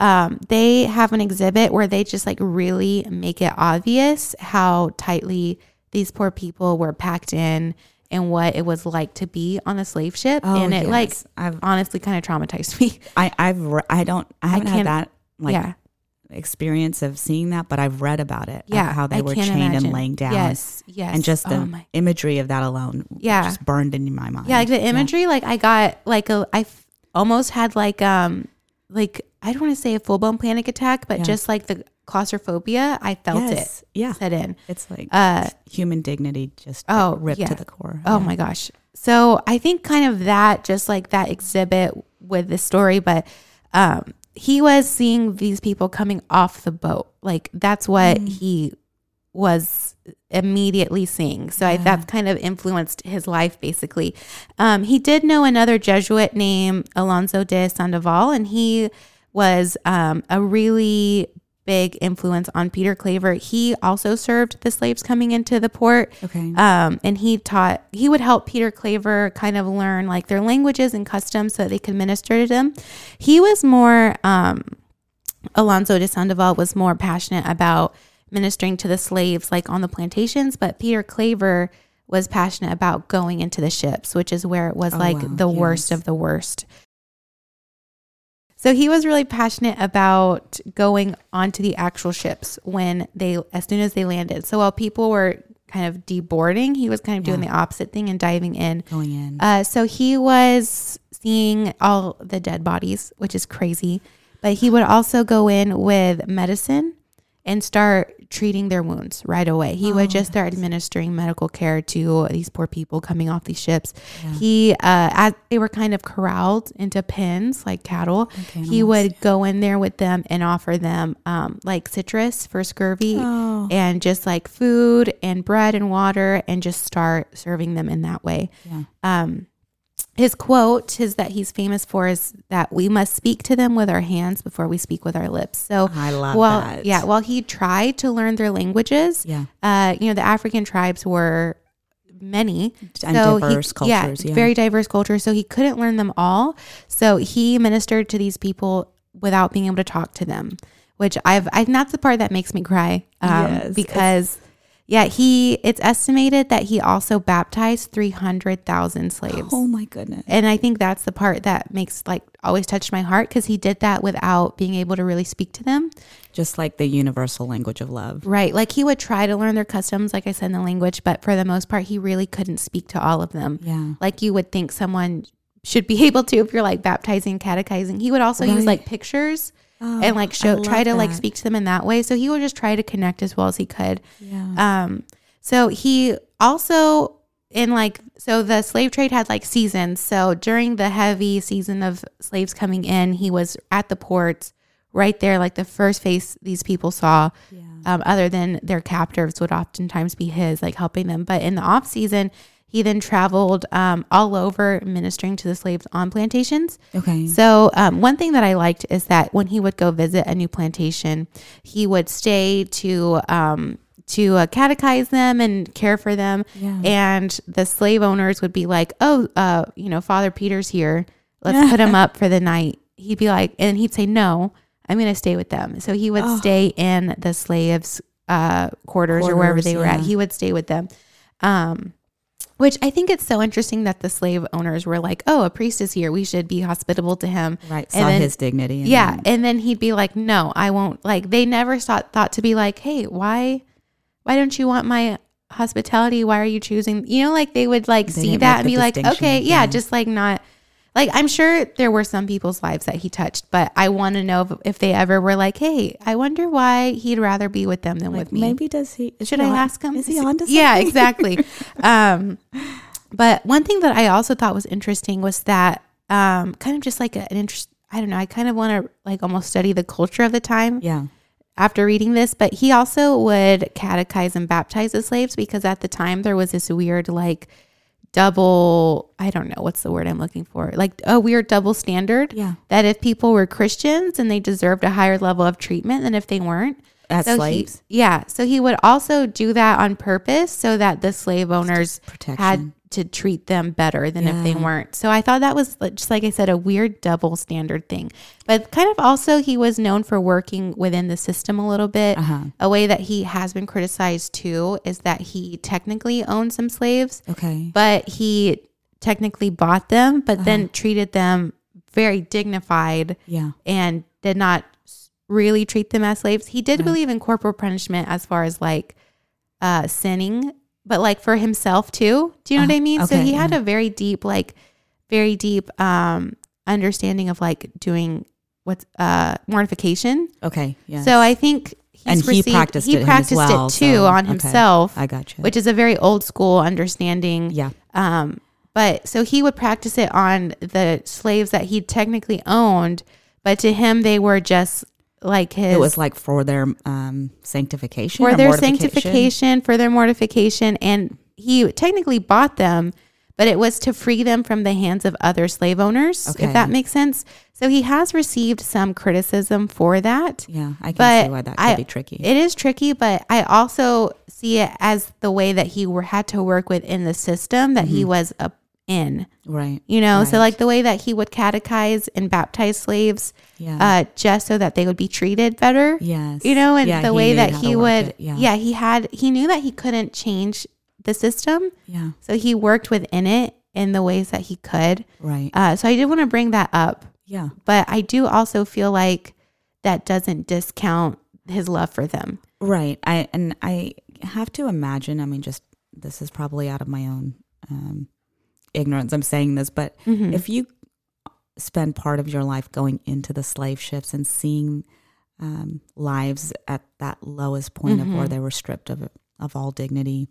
Um, they have an exhibit where they just like really make it obvious how tightly these poor people were packed in and what it was like to be on a slave ship. Oh, and it like. I've honestly kind of traumatized me. I I've re- I don't I haven't had can't- that like yeah. experience of seeing that, but I've read about it. Yeah. how they I were chained imagine. and laying down. Yes. Yes. and just the Oh imagery of that alone, Yeah. just burned into my mind. Yeah, like the imagery, like I got like a, I f- almost had like um, like I don't want to say a full blown panic attack, but Yeah. just like the claustrophobia, I felt Yes. it Yeah, set in. it's like Uh, human dignity just oh, ripped yeah. to the core. Oh my gosh. So I think kind of that, just like that exhibit with the story, but um, he was seeing these people coming off the boat. Like that's what he was immediately seeing. So I, that's kind of influenced his life basically. Um, he did know another Jesuit named Alonso de Sandoval, and he was um, a really big influence on Peter Claver. He also served the slaves coming into the port. Okay. Um, and he taught, he would help Peter Claver kind of learn like their languages and customs so that they could minister to them. He was more, um, Alonso de Sandoval was more passionate about ministering to the slaves like on the plantations, but Peter Claver was passionate about going into the ships, which is where it was Oh, like wow. the worst of the worst. So he was really passionate about going onto the actual ships when they, as soon as they landed. So while people were kind of deboarding, he was kind of doing the opposite thing and diving in. Going in. Uh, so he was seeing all the dead bodies, which is crazy. But he would also go in with medicine and start treating their wounds right away. He would just start administering medical care to these poor people coming off these ships. He, uh, as they were kind of corralled into pens like cattle, he would go in there with them and offer them um, like citrus for scurvy Oh. and just like food and bread and water and just start serving them in that way. Yeah. Um, his quote is that he's famous for is that we must speak to them with our hands before we speak with our lips. So I love well, that. yeah, while he tried to learn their languages, Yeah. uh, you know, the African tribes were many And So he- diverse cultures. Yeah. very diverse cultures. So he couldn't learn them all. So he ministered to these people without being able to talk to them, which I've, I, that's the part that makes me cry. Um, Yes, because yeah, he, it's estimated that he also baptized 300,000 slaves. oh my goodness. And I think that's the part that makes like always touch my heart because he did that without being able to really speak to them. Just like the universal language of love. Right. Like he would try to learn their customs, like I said in the language, but for the most part, he really couldn't speak to all of them. Yeah. Like you would think someone should be (laughs) able to if you're like baptizing, catechizing. He would also use like pictures Oh, and like show, try to like speak to them in that way. So he would just try to connect as well as he could. Yeah. Um, so he also in like so the slave trade had like seasons. So during the heavy season of slaves coming in, he was at the ports right there, like the first face these people saw. yeah. Um, other than their captors would oftentimes be his, like helping them. But in the off season, he then traveled um, all over ministering to the slaves on plantations. Okay. So um, one thing that I liked is that when he would go visit a new plantation, he would stay to um, to uh, catechize them and care for them. Yeah. And the slave owners would be like, "Oh, uh, you know, Father Peter's here. Let's put him (laughs) up for the night." He'd be like, and he'd say, "No, I'm going to stay with them." So he would Oh. stay in the slaves' uh, quarters, or wherever Quarters, they were at. He would stay with them. Um, Which I think it's so interesting that the slave owners were like, "Oh, a priest is here. We should be hospitable to him." Right. And Saw then- his dignity. and Yeah, then- and then he'd be like, "No, I won't." Like they never thought thought to be like, "Hey, why, why don't you want my hospitality? Why are you choosing?" You know, like they would like They see that and be like, "Okay, yeah, yeah. just like not." Like I'm sure there were some people's lives that he touched, but I want to know if, if they ever were like, "Hey, I wonder why he'd rather be with them than Like, with me." maybe does he? Should he I on- ask him? Is he on to something? Yeah, exactly. (laughs) um, but one thing that I also thought was interesting was that um, kind of just like an interest. I don't know. I kind of want to like almost study the culture of the time Yeah. after reading this. But he also would catechize and baptize the slaves because at the time there was this weird like double. I don't know what's the word I'm looking for. Like oh, a weird double standard. Yeah. That if people were Christians and they deserved a higher level of treatment than if they weren't. As So he- slaves. yeah. So he would also do that on purpose so that the slave owners protection. had to treat them better than if they weren't. So I thought that was just like I said, a weird double standard thing. But kind of also, he was known for working within the system a little bit. Uh-huh. A way that he has been criticized too is that he technically owned some slaves, Okay. but he technically bought them, but Uh-huh. then treated them very dignified Yeah. and did not really treat them as slaves. He did believe in corporal punishment as far as like uh sinning, but like for himself too. Do you know what I mean? so okay, he had a very deep like very deep um understanding of like doing what's uh mortification. Okay. Yeah. So I think he's And he practiced he it practiced well, it too so- on okay. himself, I got you. which is a very old school understanding. yeah. Um, but so he would practice it on the slaves that he technically owned, but to him they were just like his It was like for their um, sanctification. for their sanctification, for their mortification, and he technically bought them, but it was to free them from the hands of other slave owners, Okay. if that makes sense. So he has received some criticism for that. Yeah, I can But see why that could I- be tricky. It is tricky, but I also see it as the way that he were, had to work within the system that he was up in. right. You know, so like the way that he would catechize and baptize slaves, Yeah. uh, just so that they would be treated better. yes. You know, and Yeah, the way that he would. Yeah. yeah, he had, he knew that he couldn't change the system, Yeah. so he worked within it in the ways that he could. Right. Uh, so I did want to bring that up, yeah. but I do also feel like that doesn't discount his love for them. Right. I and I have to imagine. I mean, just this is probably out of my own um, ignorance. I'm saying this, but Mhm. if you spend part of your life going into the slave ships and seeing um, lives at that lowest point of where they were stripped of of all dignity,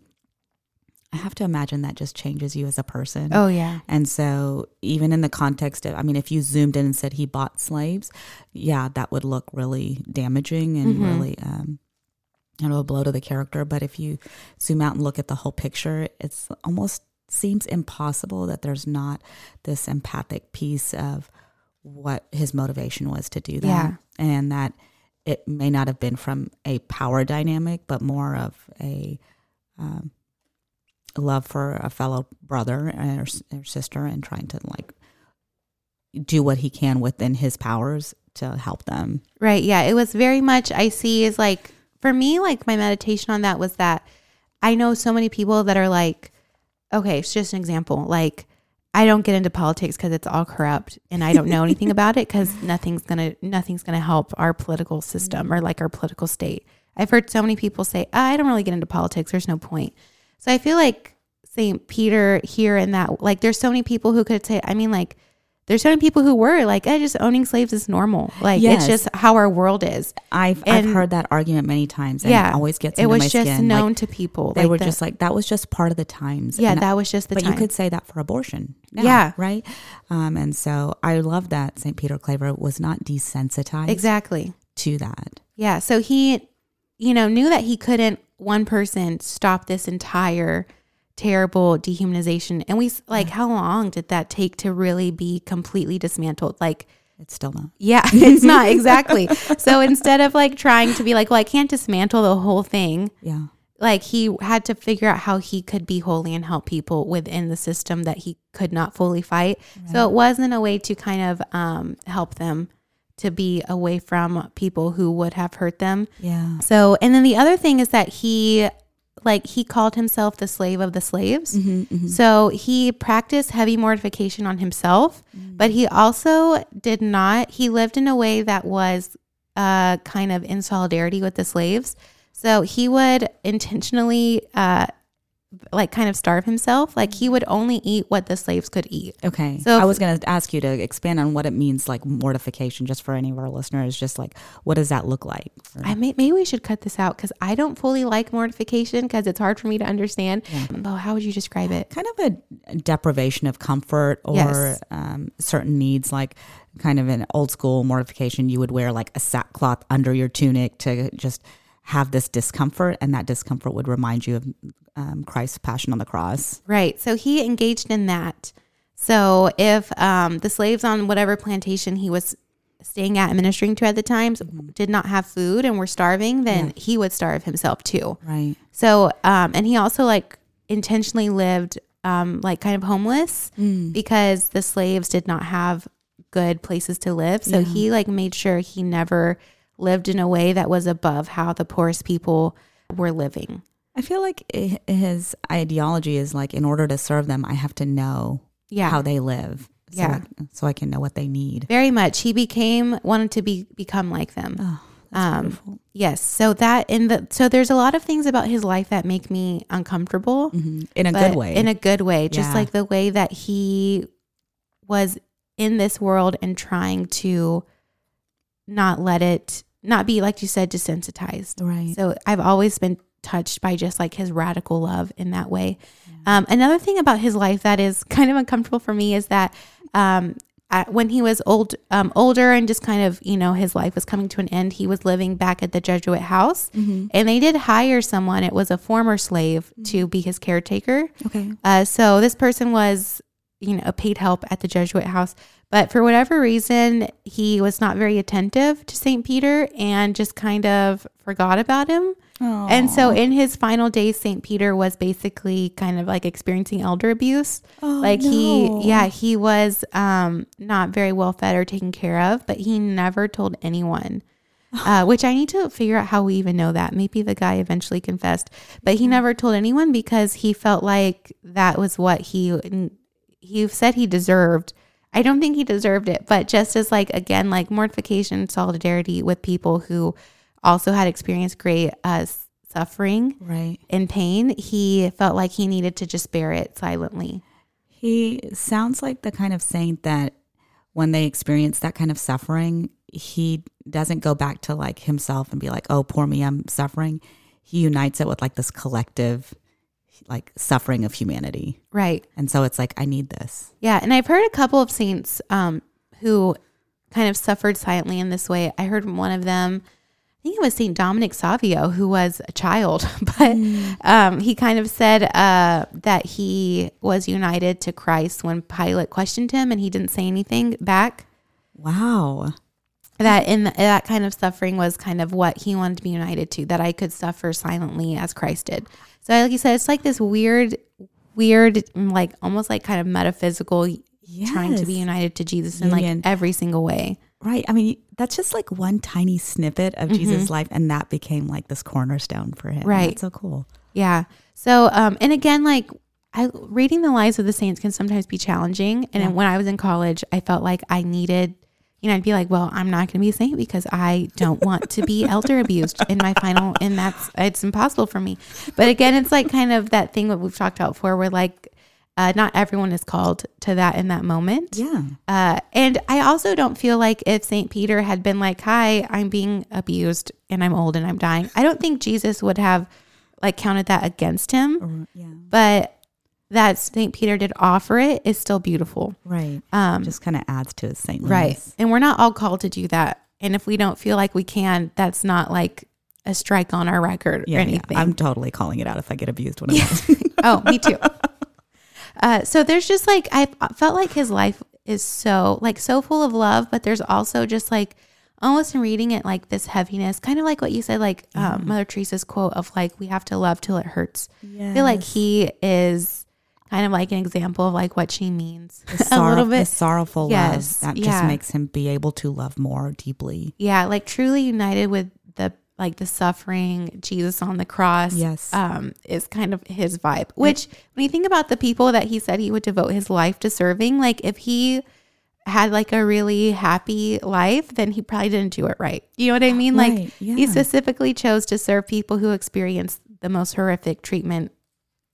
I have to imagine that just changes you as a person. Oh yeah, And so, even in the context of, I mean, if you zoomed in and said he bought slaves, yeah, that would look really damaging and Mhm. really, um, you know, a blow to the character. But if you zoom out and look at the whole picture, it's almost seems impossible that there's not this empathic piece of what his motivation was to do that. Yeah. And that it may not have been from a power dynamic, but more of a, um, love for a fellow brother or, or sister and trying to like do what he can within his powers to help them. Right. Yeah. It was very much, I see is like, for me, like my meditation on that was that I know so many people that are like, okay, it's just an example. Like, I don't get into politics because it's all corrupt and I don't know anything about it because (laughs) nothing's going to, nothing's going to help our political system or like our political state. I've heard so many people say, ah, I don't really get into politics. There's no point. So I feel like St. Peter here and that, like, there's so many people who could say, I mean, like, there's so many people who were like, eh, just owning slaves is normal. Like, Yes. it's just how our world is. I've I've heard that argument many times and Yeah. it always gets It was just skin. known Like, to people. they like were the- just like that was just part of the times. yeah, And- that was just the but time. you could say that for abortion. now, Yeah. Right. Um, and so I love that St. Peter Claver was not desensitized exactly. to that. Yeah. So he, you know, knew that he couldn't one person stop this entire terrible dehumanization. And we like, how long did that take to really be completely dismantled? Like, It's still not. yeah, (laughs) it's not (laughs) exactly. so instead of like trying to be like, well, I can't dismantle the whole thing. Yeah. like he had to figure out how he could be holy and help people within the system that he could not fully fight. So it wasn't a way to kind of um, help them to be away from people who would have hurt them. Yeah. So, and then the other thing is that he like he called himself the slave of the slaves. So he practiced heavy mortification on himself, but he also did not, he lived in a way that was uh, kind of in solidarity with the slaves. So he would intentionally, uh, like, kind of starve himself. Like, he would only eat what the slaves could eat. Okay. So I was going to ask you to expand on what it means, like mortification, just for any of our listeners. Just like, what does that look like? I may, maybe we should cut this out because I don't fully like mortification because it's hard for me to understand. Oh, how would you describe it? kind of a deprivation of comfort or Yes. um, certain needs, like kind of an old school mortification. You would wear like a sackcloth under your tunic to just have this discomfort, and that discomfort would remind you of um, Christ's passion on the cross. Right. So he engaged in that. So if um, the slaves on whatever plantation he was staying at and ministering to at the times did not have food and were starving, then he would starve himself too. Right. So, um, and he also like intentionally lived um, like kind of homeless because the slaves did not have good places to live. So he like made sure he never lived in a way that was above how the poorest people were living. I feel like his ideology is like, in order to serve them, I have to know Yeah. how they live. So Yeah. I, so I can know what they need. Very much. He became wanted to be become like them. Oh, Um, beautiful. Yes. So that in the so there's a lot of things about his life that make me uncomfortable. Mhm. In a good way. In a good way. Just Yeah. like the way that he was in this world and trying to not let it not be like you said desensitized. right. So I've always been touched by just like his radical love in that way. Um, another thing about his life that is kind of uncomfortable for me is that um, at, when he was old, um, older and just kind of, you know, his life was coming to an end, he was living back at the Jesuit house and they did hire someone. It was a former slave to be his caretaker. okay. Uh, so this person was, you know, a paid help at the Jesuit house, but for whatever reason, he was not very attentive to St. Peter and just kind of forgot about him. And so in his final days, St. Peter was basically kind of like experiencing elder abuse. Oh, like no. he, yeah, he was um, not very well fed or taken care of, but he never told anyone. (sighs) Uh, which I need to figure out how we even know that. Maybe the guy eventually confessed, but he never told anyone because he felt like that was what he he said he deserved. I don't think he deserved it, but just as like again, like mortification, solidarity with people who also had experienced great uh, suffering Right. and pain, he felt like he needed to just bear it silently. He sounds like the kind of saint that when they experience that kind of suffering, he doesn't go back to like himself and be like, oh, poor me, I'm suffering. He unites it with like this collective, like suffering of humanity. Right. And so it's like, I need this. Yeah, and I've heard a couple of saints um, who kind of suffered silently in this way. I heard one of them. I think it was Saint Dominic Savio, who was a child, (laughs) but um, he kind of said uh, that he was united to Christ when Pilate questioned him, and he didn't say anything back. Wow. That in that kind of suffering was kind of what he wanted to be united to. That I could suffer silently as Christ did. So, like you said, it's like this weird, weird, like almost like kind of metaphysical trying to be united to Jesus in like every single way. Right. I mean, that's just like one tiny snippet of Jesus' life. And that became like this cornerstone for him. Right. That's so cool. Yeah. So, um, and again, like I reading the lives of the saints can sometimes be challenging. And when I was in college, I felt like I needed, you know, I'd be like, well, I'm not going to be a saint because I don't want to be (laughs) elder abused in my final, and that's it's impossible for me. But again, it's like kind of that thing that we've talked about before, where like. Uh, not everyone is called to that in that moment. Yeah. Uh, and I also don't feel like if St. Peter had been like, Hi, I'm being abused and I'm old and I'm dying, I don't think Jesus would have like counted that against him. Or- yeah. But that St. Peter did offer it is still beautiful. Right. Um, just kind of adds to his saintliness. right. And we're not all called to do that. And if we don't feel like we can, that's not like a strike on our record Yeah, or yeah. anything. I'm totally calling it out if I get abused when I'm (laughs) oh, me too. Uh, so there's just like I felt like his life is so like so full of love, but there's also just like almost in reading it like this heaviness, kind of like what you said, like um, Mother Teresa's quote of like we have to love till it hurts. I feel like he is kind of like an example of like what she means (laughs) a sorrow, little the bit. sorrowful Yes, love that yeah. just makes him be able to love more deeply. Yeah, like truly united with the like the suffering, Jesus on the cross. Yes. Um, is kind of his vibe. Which when you think about the people that he said he would devote his life to serving, like if he had like a really happy life, then he probably didn't do it right. You know what I mean? Like Right, he specifically chose to serve people who experienced the most horrific treatment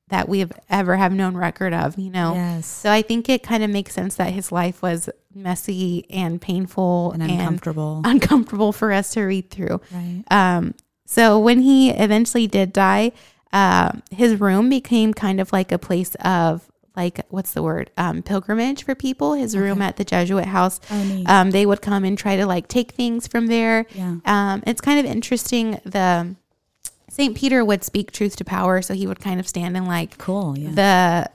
that we've ever have known record of, you know? Yes. So I think it kind of makes sense that his life was messy and painful And and, uncomfortable. uncomfortable for us to read through. right. Um, so when he eventually did die, uh, his room became kind of like a place of like what's the word um, pilgrimage for people. His room at the Jesuit house, Oh, um, they would come and try to like take things from there. Yeah. Um, it's kind of interesting. The Saint Peter would speak truth to power, so he would kind of stand in like Cool. Yeah.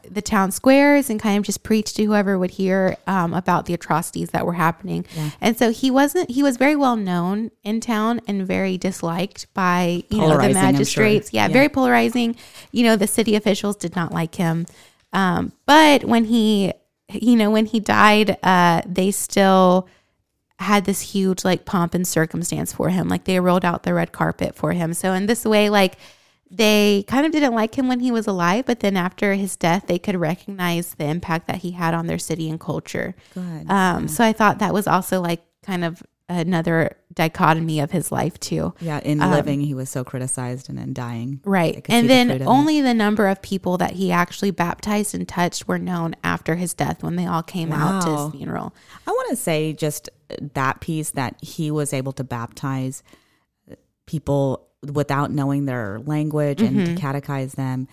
the the town squares and kind of just preach to whoever would hear um, about the atrocities that were happening. Yeah. And so he wasn't he was very well known in town and very disliked by you know the Polarizing, I'm sure. magistrates. Yeah, Yeah. very polarizing. You know the city officials did not like him. Um, but when he you know when he died, uh, they still had this huge like pomp and circumstance for him. Like they rolled out the red carpet for him. So in this way, like they kind of didn't like him when he was alive, but then after his death, they could recognize the impact that he had on their city and culture. Good. Um, so I thought that was also like kind of another dichotomy of his life too. yeah. In um, living, he was so criticized, and in dying, Right. And then it. only the number of people that he actually baptized and touched were known after his death when they all came out to his funeral. I want to say just uh, that piece that he was able to baptize uh, people without knowing their language and Mm-hmm. to catechize them.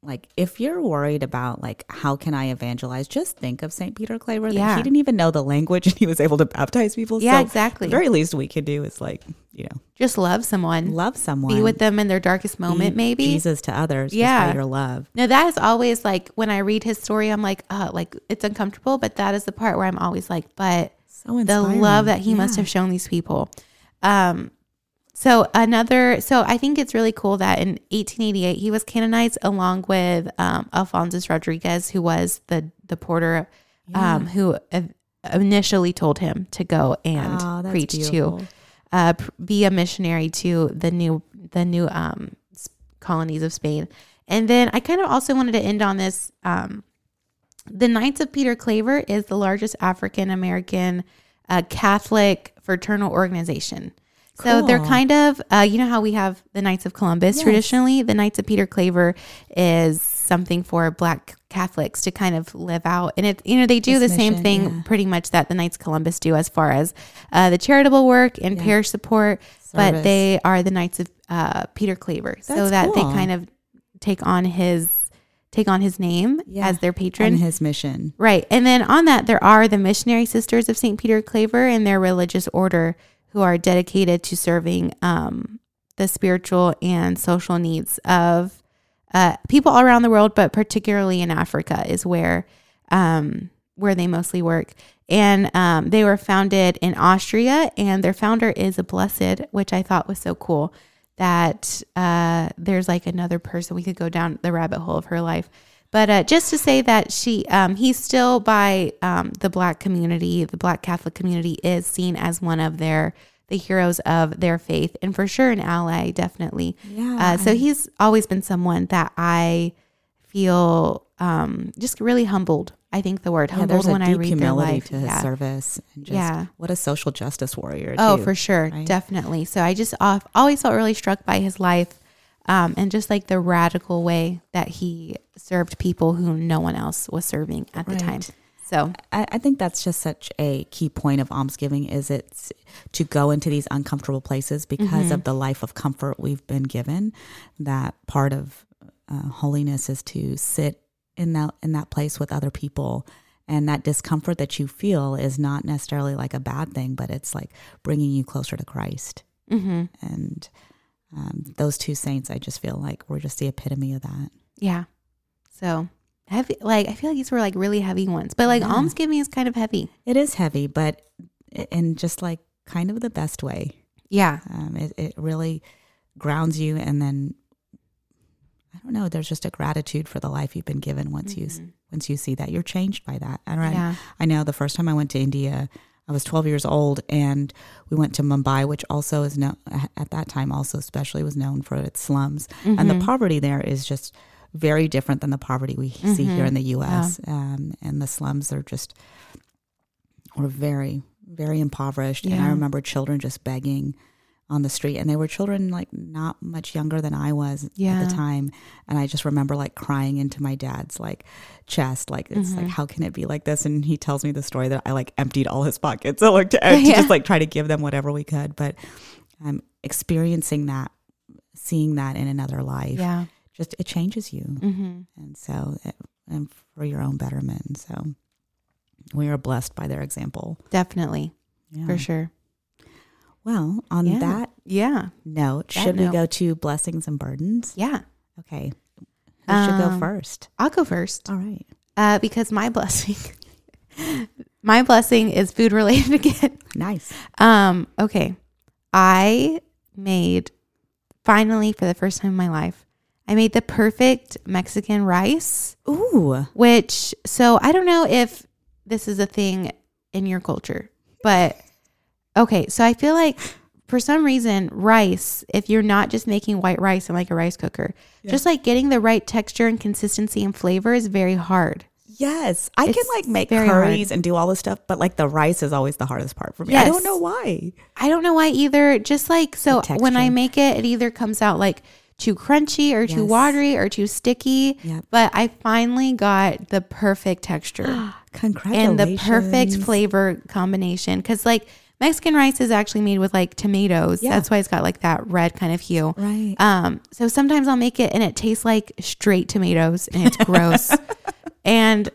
Like if you're worried about like how can I evangelize, just think of Saint Peter Claver. Yeah. he didn't even know the language and he was able to baptize people. Yeah, So exactly. The very least we could do is like you know Just love someone. love someone, Be with them in their darkest moment, Be maybe. Jesus to others. Yeah. by your love. No, that is always like when I read his story, I'm like, uh, like it's uncomfortable, but that is the part where I'm always like, but So the love that he must have shown these people. Um, so another, so I think it's really cool that in 1888 he was canonized along with um, Alphonsus Rodriguez, who was the the porter, um, who uh, initially told him to go and Oh, preach beautiful. to, uh, be a missionary to the new the new um, colonies of Spain. And then I kind of also wanted to end on this. Um, the Knights of Peter Claver is the largest African American uh, Catholic fraternal organization. So they're kind of, uh, you know how we have the Knights of Columbus Yes. traditionally? The Knights of Peter Claver is something for Black Catholics to kind of live out. And it, you know, they do the same thing yeah. pretty much that the Knights of Columbus do as far as uh, the charitable work and Yeah. parish support, but they are the Knights of uh, Peter Claver. so That's that they kind of take on his take on his name Yeah. as their patron. and his mission. Right. And then on that, there are the Missionary Sisters of St. Peter Claver and their religious order who are dedicated to serving um, the spiritual and social needs of uh, people all around the world, but particularly in Africa is where um, where they mostly work. And um, they were founded in Austria, and their founder is a blessed, which I thought was so cool. That uh, there's like another person we could go down the rabbit hole of her life, but uh, just to say that she, um, he's still by um, the Black community, the Black Catholic community is seen as one of their the heroes of their faith, and for sure an ally, definitely. Yeah. Uh, so he's always been someone that I feel um, just really humbled. I think the word humbled a when I read their humility life. to his yeah. service. And just Yeah. what a social justice warrior. Oh, too, for sure, right? definitely. So I just off, always felt really struck by his life, um, and just like the radical way that he served people who no one else was serving at the time. So I, I think that's just such a key point of almsgiving is it's to go into these uncomfortable places because Mm-hmm. of the life of comfort we've been given. That part of uh, holiness is to sit in that in that place with other people, and that discomfort that you feel is not necessarily like a bad thing, but it's like bringing you closer to Christ. hmm And um, those two saints, I just feel like were just the epitome of that. yeah, so heavy. Like I feel like these were like really heavy ones, but like Yeah. almsgiving is kind of heavy. It is heavy, but in just like kind of the best way. Yeah, Um, it, it really grounds you, and then I don't know. There's just a gratitude for the life you've been given once you Mhm. once you see that you're changed by that. And I, yeah, I know the first time I went to India, I was 12 years old, and we went to Mumbai, which also is known at that time, also especially was known for its slums, and the poverty there is just very different than the poverty we see here in the U.S. Um, and the slums are just were very, very impoverished. And I remember children just begging on the street, and they were children like not much younger than I was at the time. And I just remember like crying into my dad's like chest, like it's Mm-hmm. like how can it be like this? And he tells me the story that I like emptied all his pockets, so like to, to Yeah. just like try to give them whatever we could. But I'm experiencing that, seeing that in another life, Yeah. just it changes you hmm and so it, and for your own betterment so we are blessed by their example Definitely. yeah. For sure. Well on Yeah. that Yeah. note That should we go to blessings and burdens Yeah. okay who should go Um, first I'll go first. all right Uh, because my blessing, (laughs) my blessing is food related (laughs) again. nice Um, okay. I made finally for the first time in my life, I made the perfect Mexican rice, ooh which so I don't know if this is a thing in your culture, but okay, so I feel like for some reason rice, if you're not just making white rice in like a rice cooker, just like getting the right texture and consistency and flavor is very hard. yes i can like make curries and do all this stuff but like the rice is always the hardest part for me i don't know why I don't know why either. Just like so, when I make it, it either comes out like too crunchy or too watery or too sticky. Yep. But I finally got the perfect texture congratulations and the perfect flavor combination. Because like Mexican rice is actually made with like tomatoes. Yeah. That's why it's got like that red kind of hue. right Um, so sometimes I'll make it and it tastes like straight tomatoes and it's gross. (laughs) and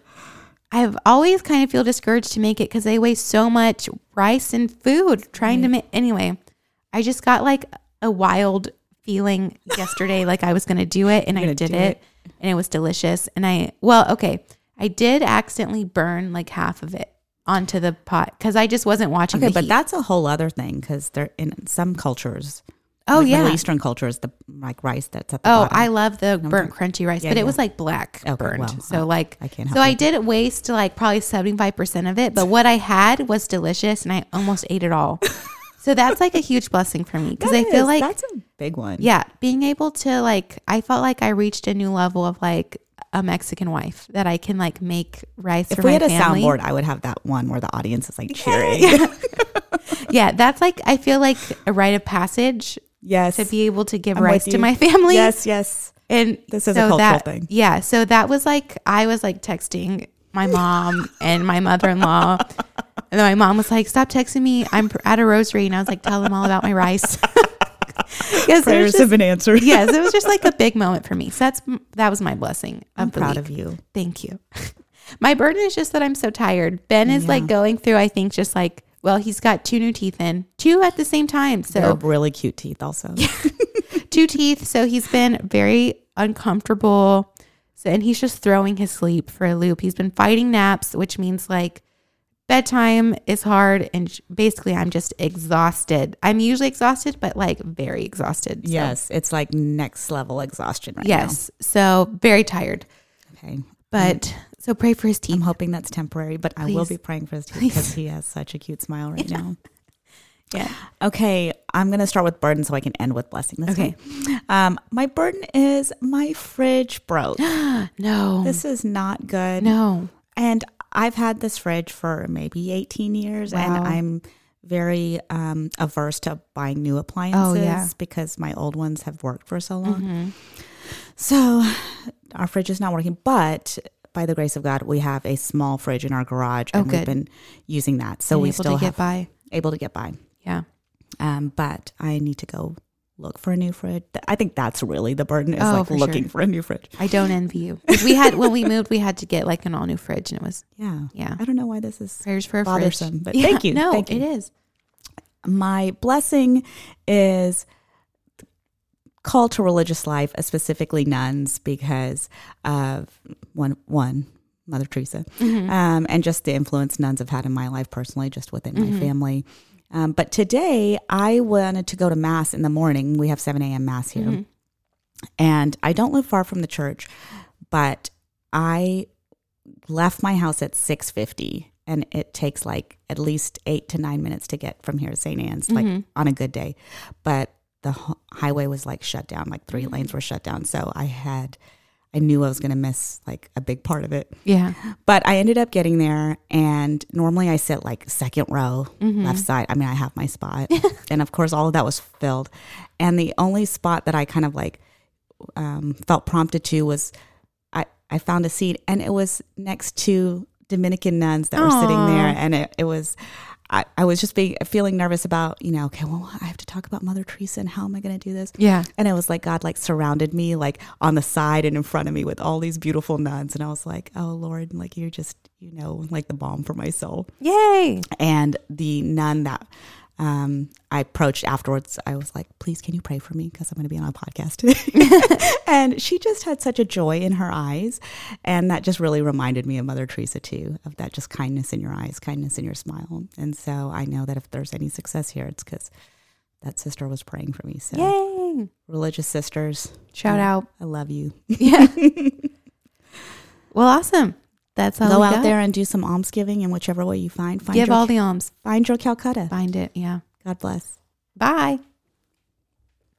I've always kind of feel discouraged to make it because they waste so much rice and food trying to make. Anyway, I just got like a wild feeling yesterday, like I was going to do it and I did it, it. and it was delicious. And I, well, okay, I did accidentally burn like half of it onto the pot because I just wasn't watching. okay but heat. that's a whole other thing because they're in some cultures oh like yeah, Middle Eastern cultures, the like rice that's at the Oh, bottom. I love the burnt crunchy rice, Yeah, but it yeah. was like black Okay, burnt. well, so like I can't So I you. did waste like probably seventy five percent of it, but what I had was delicious, and I almost ate it all. so that's like a huge blessing for me because I feel is- like that's a big one. yeah, being able to like I felt like I reached a new level of like a Mexican wife that I can like make rice If for we had a soundboard, I would have that one where the audience is like (laughs) cheering. (laughs) Yeah, that's like I feel like a rite of passage Yes. to be able to give I'm rice to my (laughs) family. Yes, yes. And This is a so cultural that, thing. Yeah. So that was like, I was like texting my mom and my mother in law. And then my mom was like, stop texting me. I'm at a rosary. And I was like, tell them all about my rice. (laughs) Prayers have been answered. (laughs) yes, it was just like a big moment for me. So that's that was my blessing. I'm proud week. of you. Thank you. (laughs) My burden is just that I'm so tired. Ben is like going through, I think, just like, well, he's got two new teeth in, two at the same time. They're So really cute teeth also. two teeth. So he's been very uncomfortable. So, and he's just throwing his sleep for a loop. He's been fighting naps, which means like bedtime is hard. And sh- basically, I'm just exhausted. I'm usually exhausted, but like very exhausted. So, yes. It's like next level exhaustion right now. Yes. So very tired. Okay. But so pray for his team. I'm hoping that's temporary, but I will be praying for his teeth because he has such a cute smile right now. (laughs) Yeah. Okay, I'm going to start with burden so I can end with blessing this Okay. Um, my burden is my fridge broke. (gasps) No. this is not good. no. And I've had this fridge for maybe 18 years, and I'm very um, averse to buying new appliances Oh, yeah. because my old ones have worked for so long. Mhm. So our fridge is not working, but by the grace of God, we have a small fridge in our garage, Oh, and we've been using that. So And we able still to get have by. able to get by. Yeah. Um, but I need to go look for a new fridge. I think that's really the burden is Oh, like for looking sure. for a new fridge. I don't envy you. we had when we moved, we had to get like an all new fridge, and it was Yeah. yeah. I don't know why this is Prayers for a bothersome, fridge. but (laughs) Yeah, thank you. No, Thank you. it is. my blessing is call to religious life, uh, specifically nuns, because of one one Mother Teresa, Mm-hmm. um, and just the influence nuns have had in my life personally, just within Mm-hmm. my family. Um, but today I wanted to go to mass in the morning. We have seven a.m. mass here, Mm-hmm. and I don't live far from the church, but I left my house at six fifty and it takes like at least eight to nine minutes to get from here to St. Anne's, like on a good day. But the h- highway was like shut down, like 3 lanes were shut down. So I had, I knew I was going to miss like a big part of it. Yeah. But I ended up getting there, and normally I sit like second row, left side. I mean, I have my spot, (laughs) and of course, all of that was filled. And the only spot that I kind of like um, felt prompted to was I I found a seat, and it was next to Dominican nuns that were sitting there, and it, it was. I, I was just being feeling nervous about you know okay well I have to talk about Mother Teresa and how am I going to do this Yeah. and it was like God like surrounded me like on the side and in front of me with all these beautiful nuns. And I was like, oh Lord, like you're just, you know, like the balm for my soul. Yay. And the nun that um, I approached afterwards, I was like, please, can you pray for me? Because I'm going to be on a podcast today. (laughs) (laughs) and she just had such a joy in her eyes. And that just really reminded me of Mother Teresa too, of that just kindness in your eyes, kindness in your smile. And so I know that if there's any success here, it's because that sister was praying for me. So Yay. religious sisters, Shout Yeah. out. I love you. Yeah. (laughs) well, awesome. That's all Go out got. there and do some almsgiving in whichever way you find. Find Give your, all the alms. find your Calcutta. Find it. Yeah. God bless. Bye.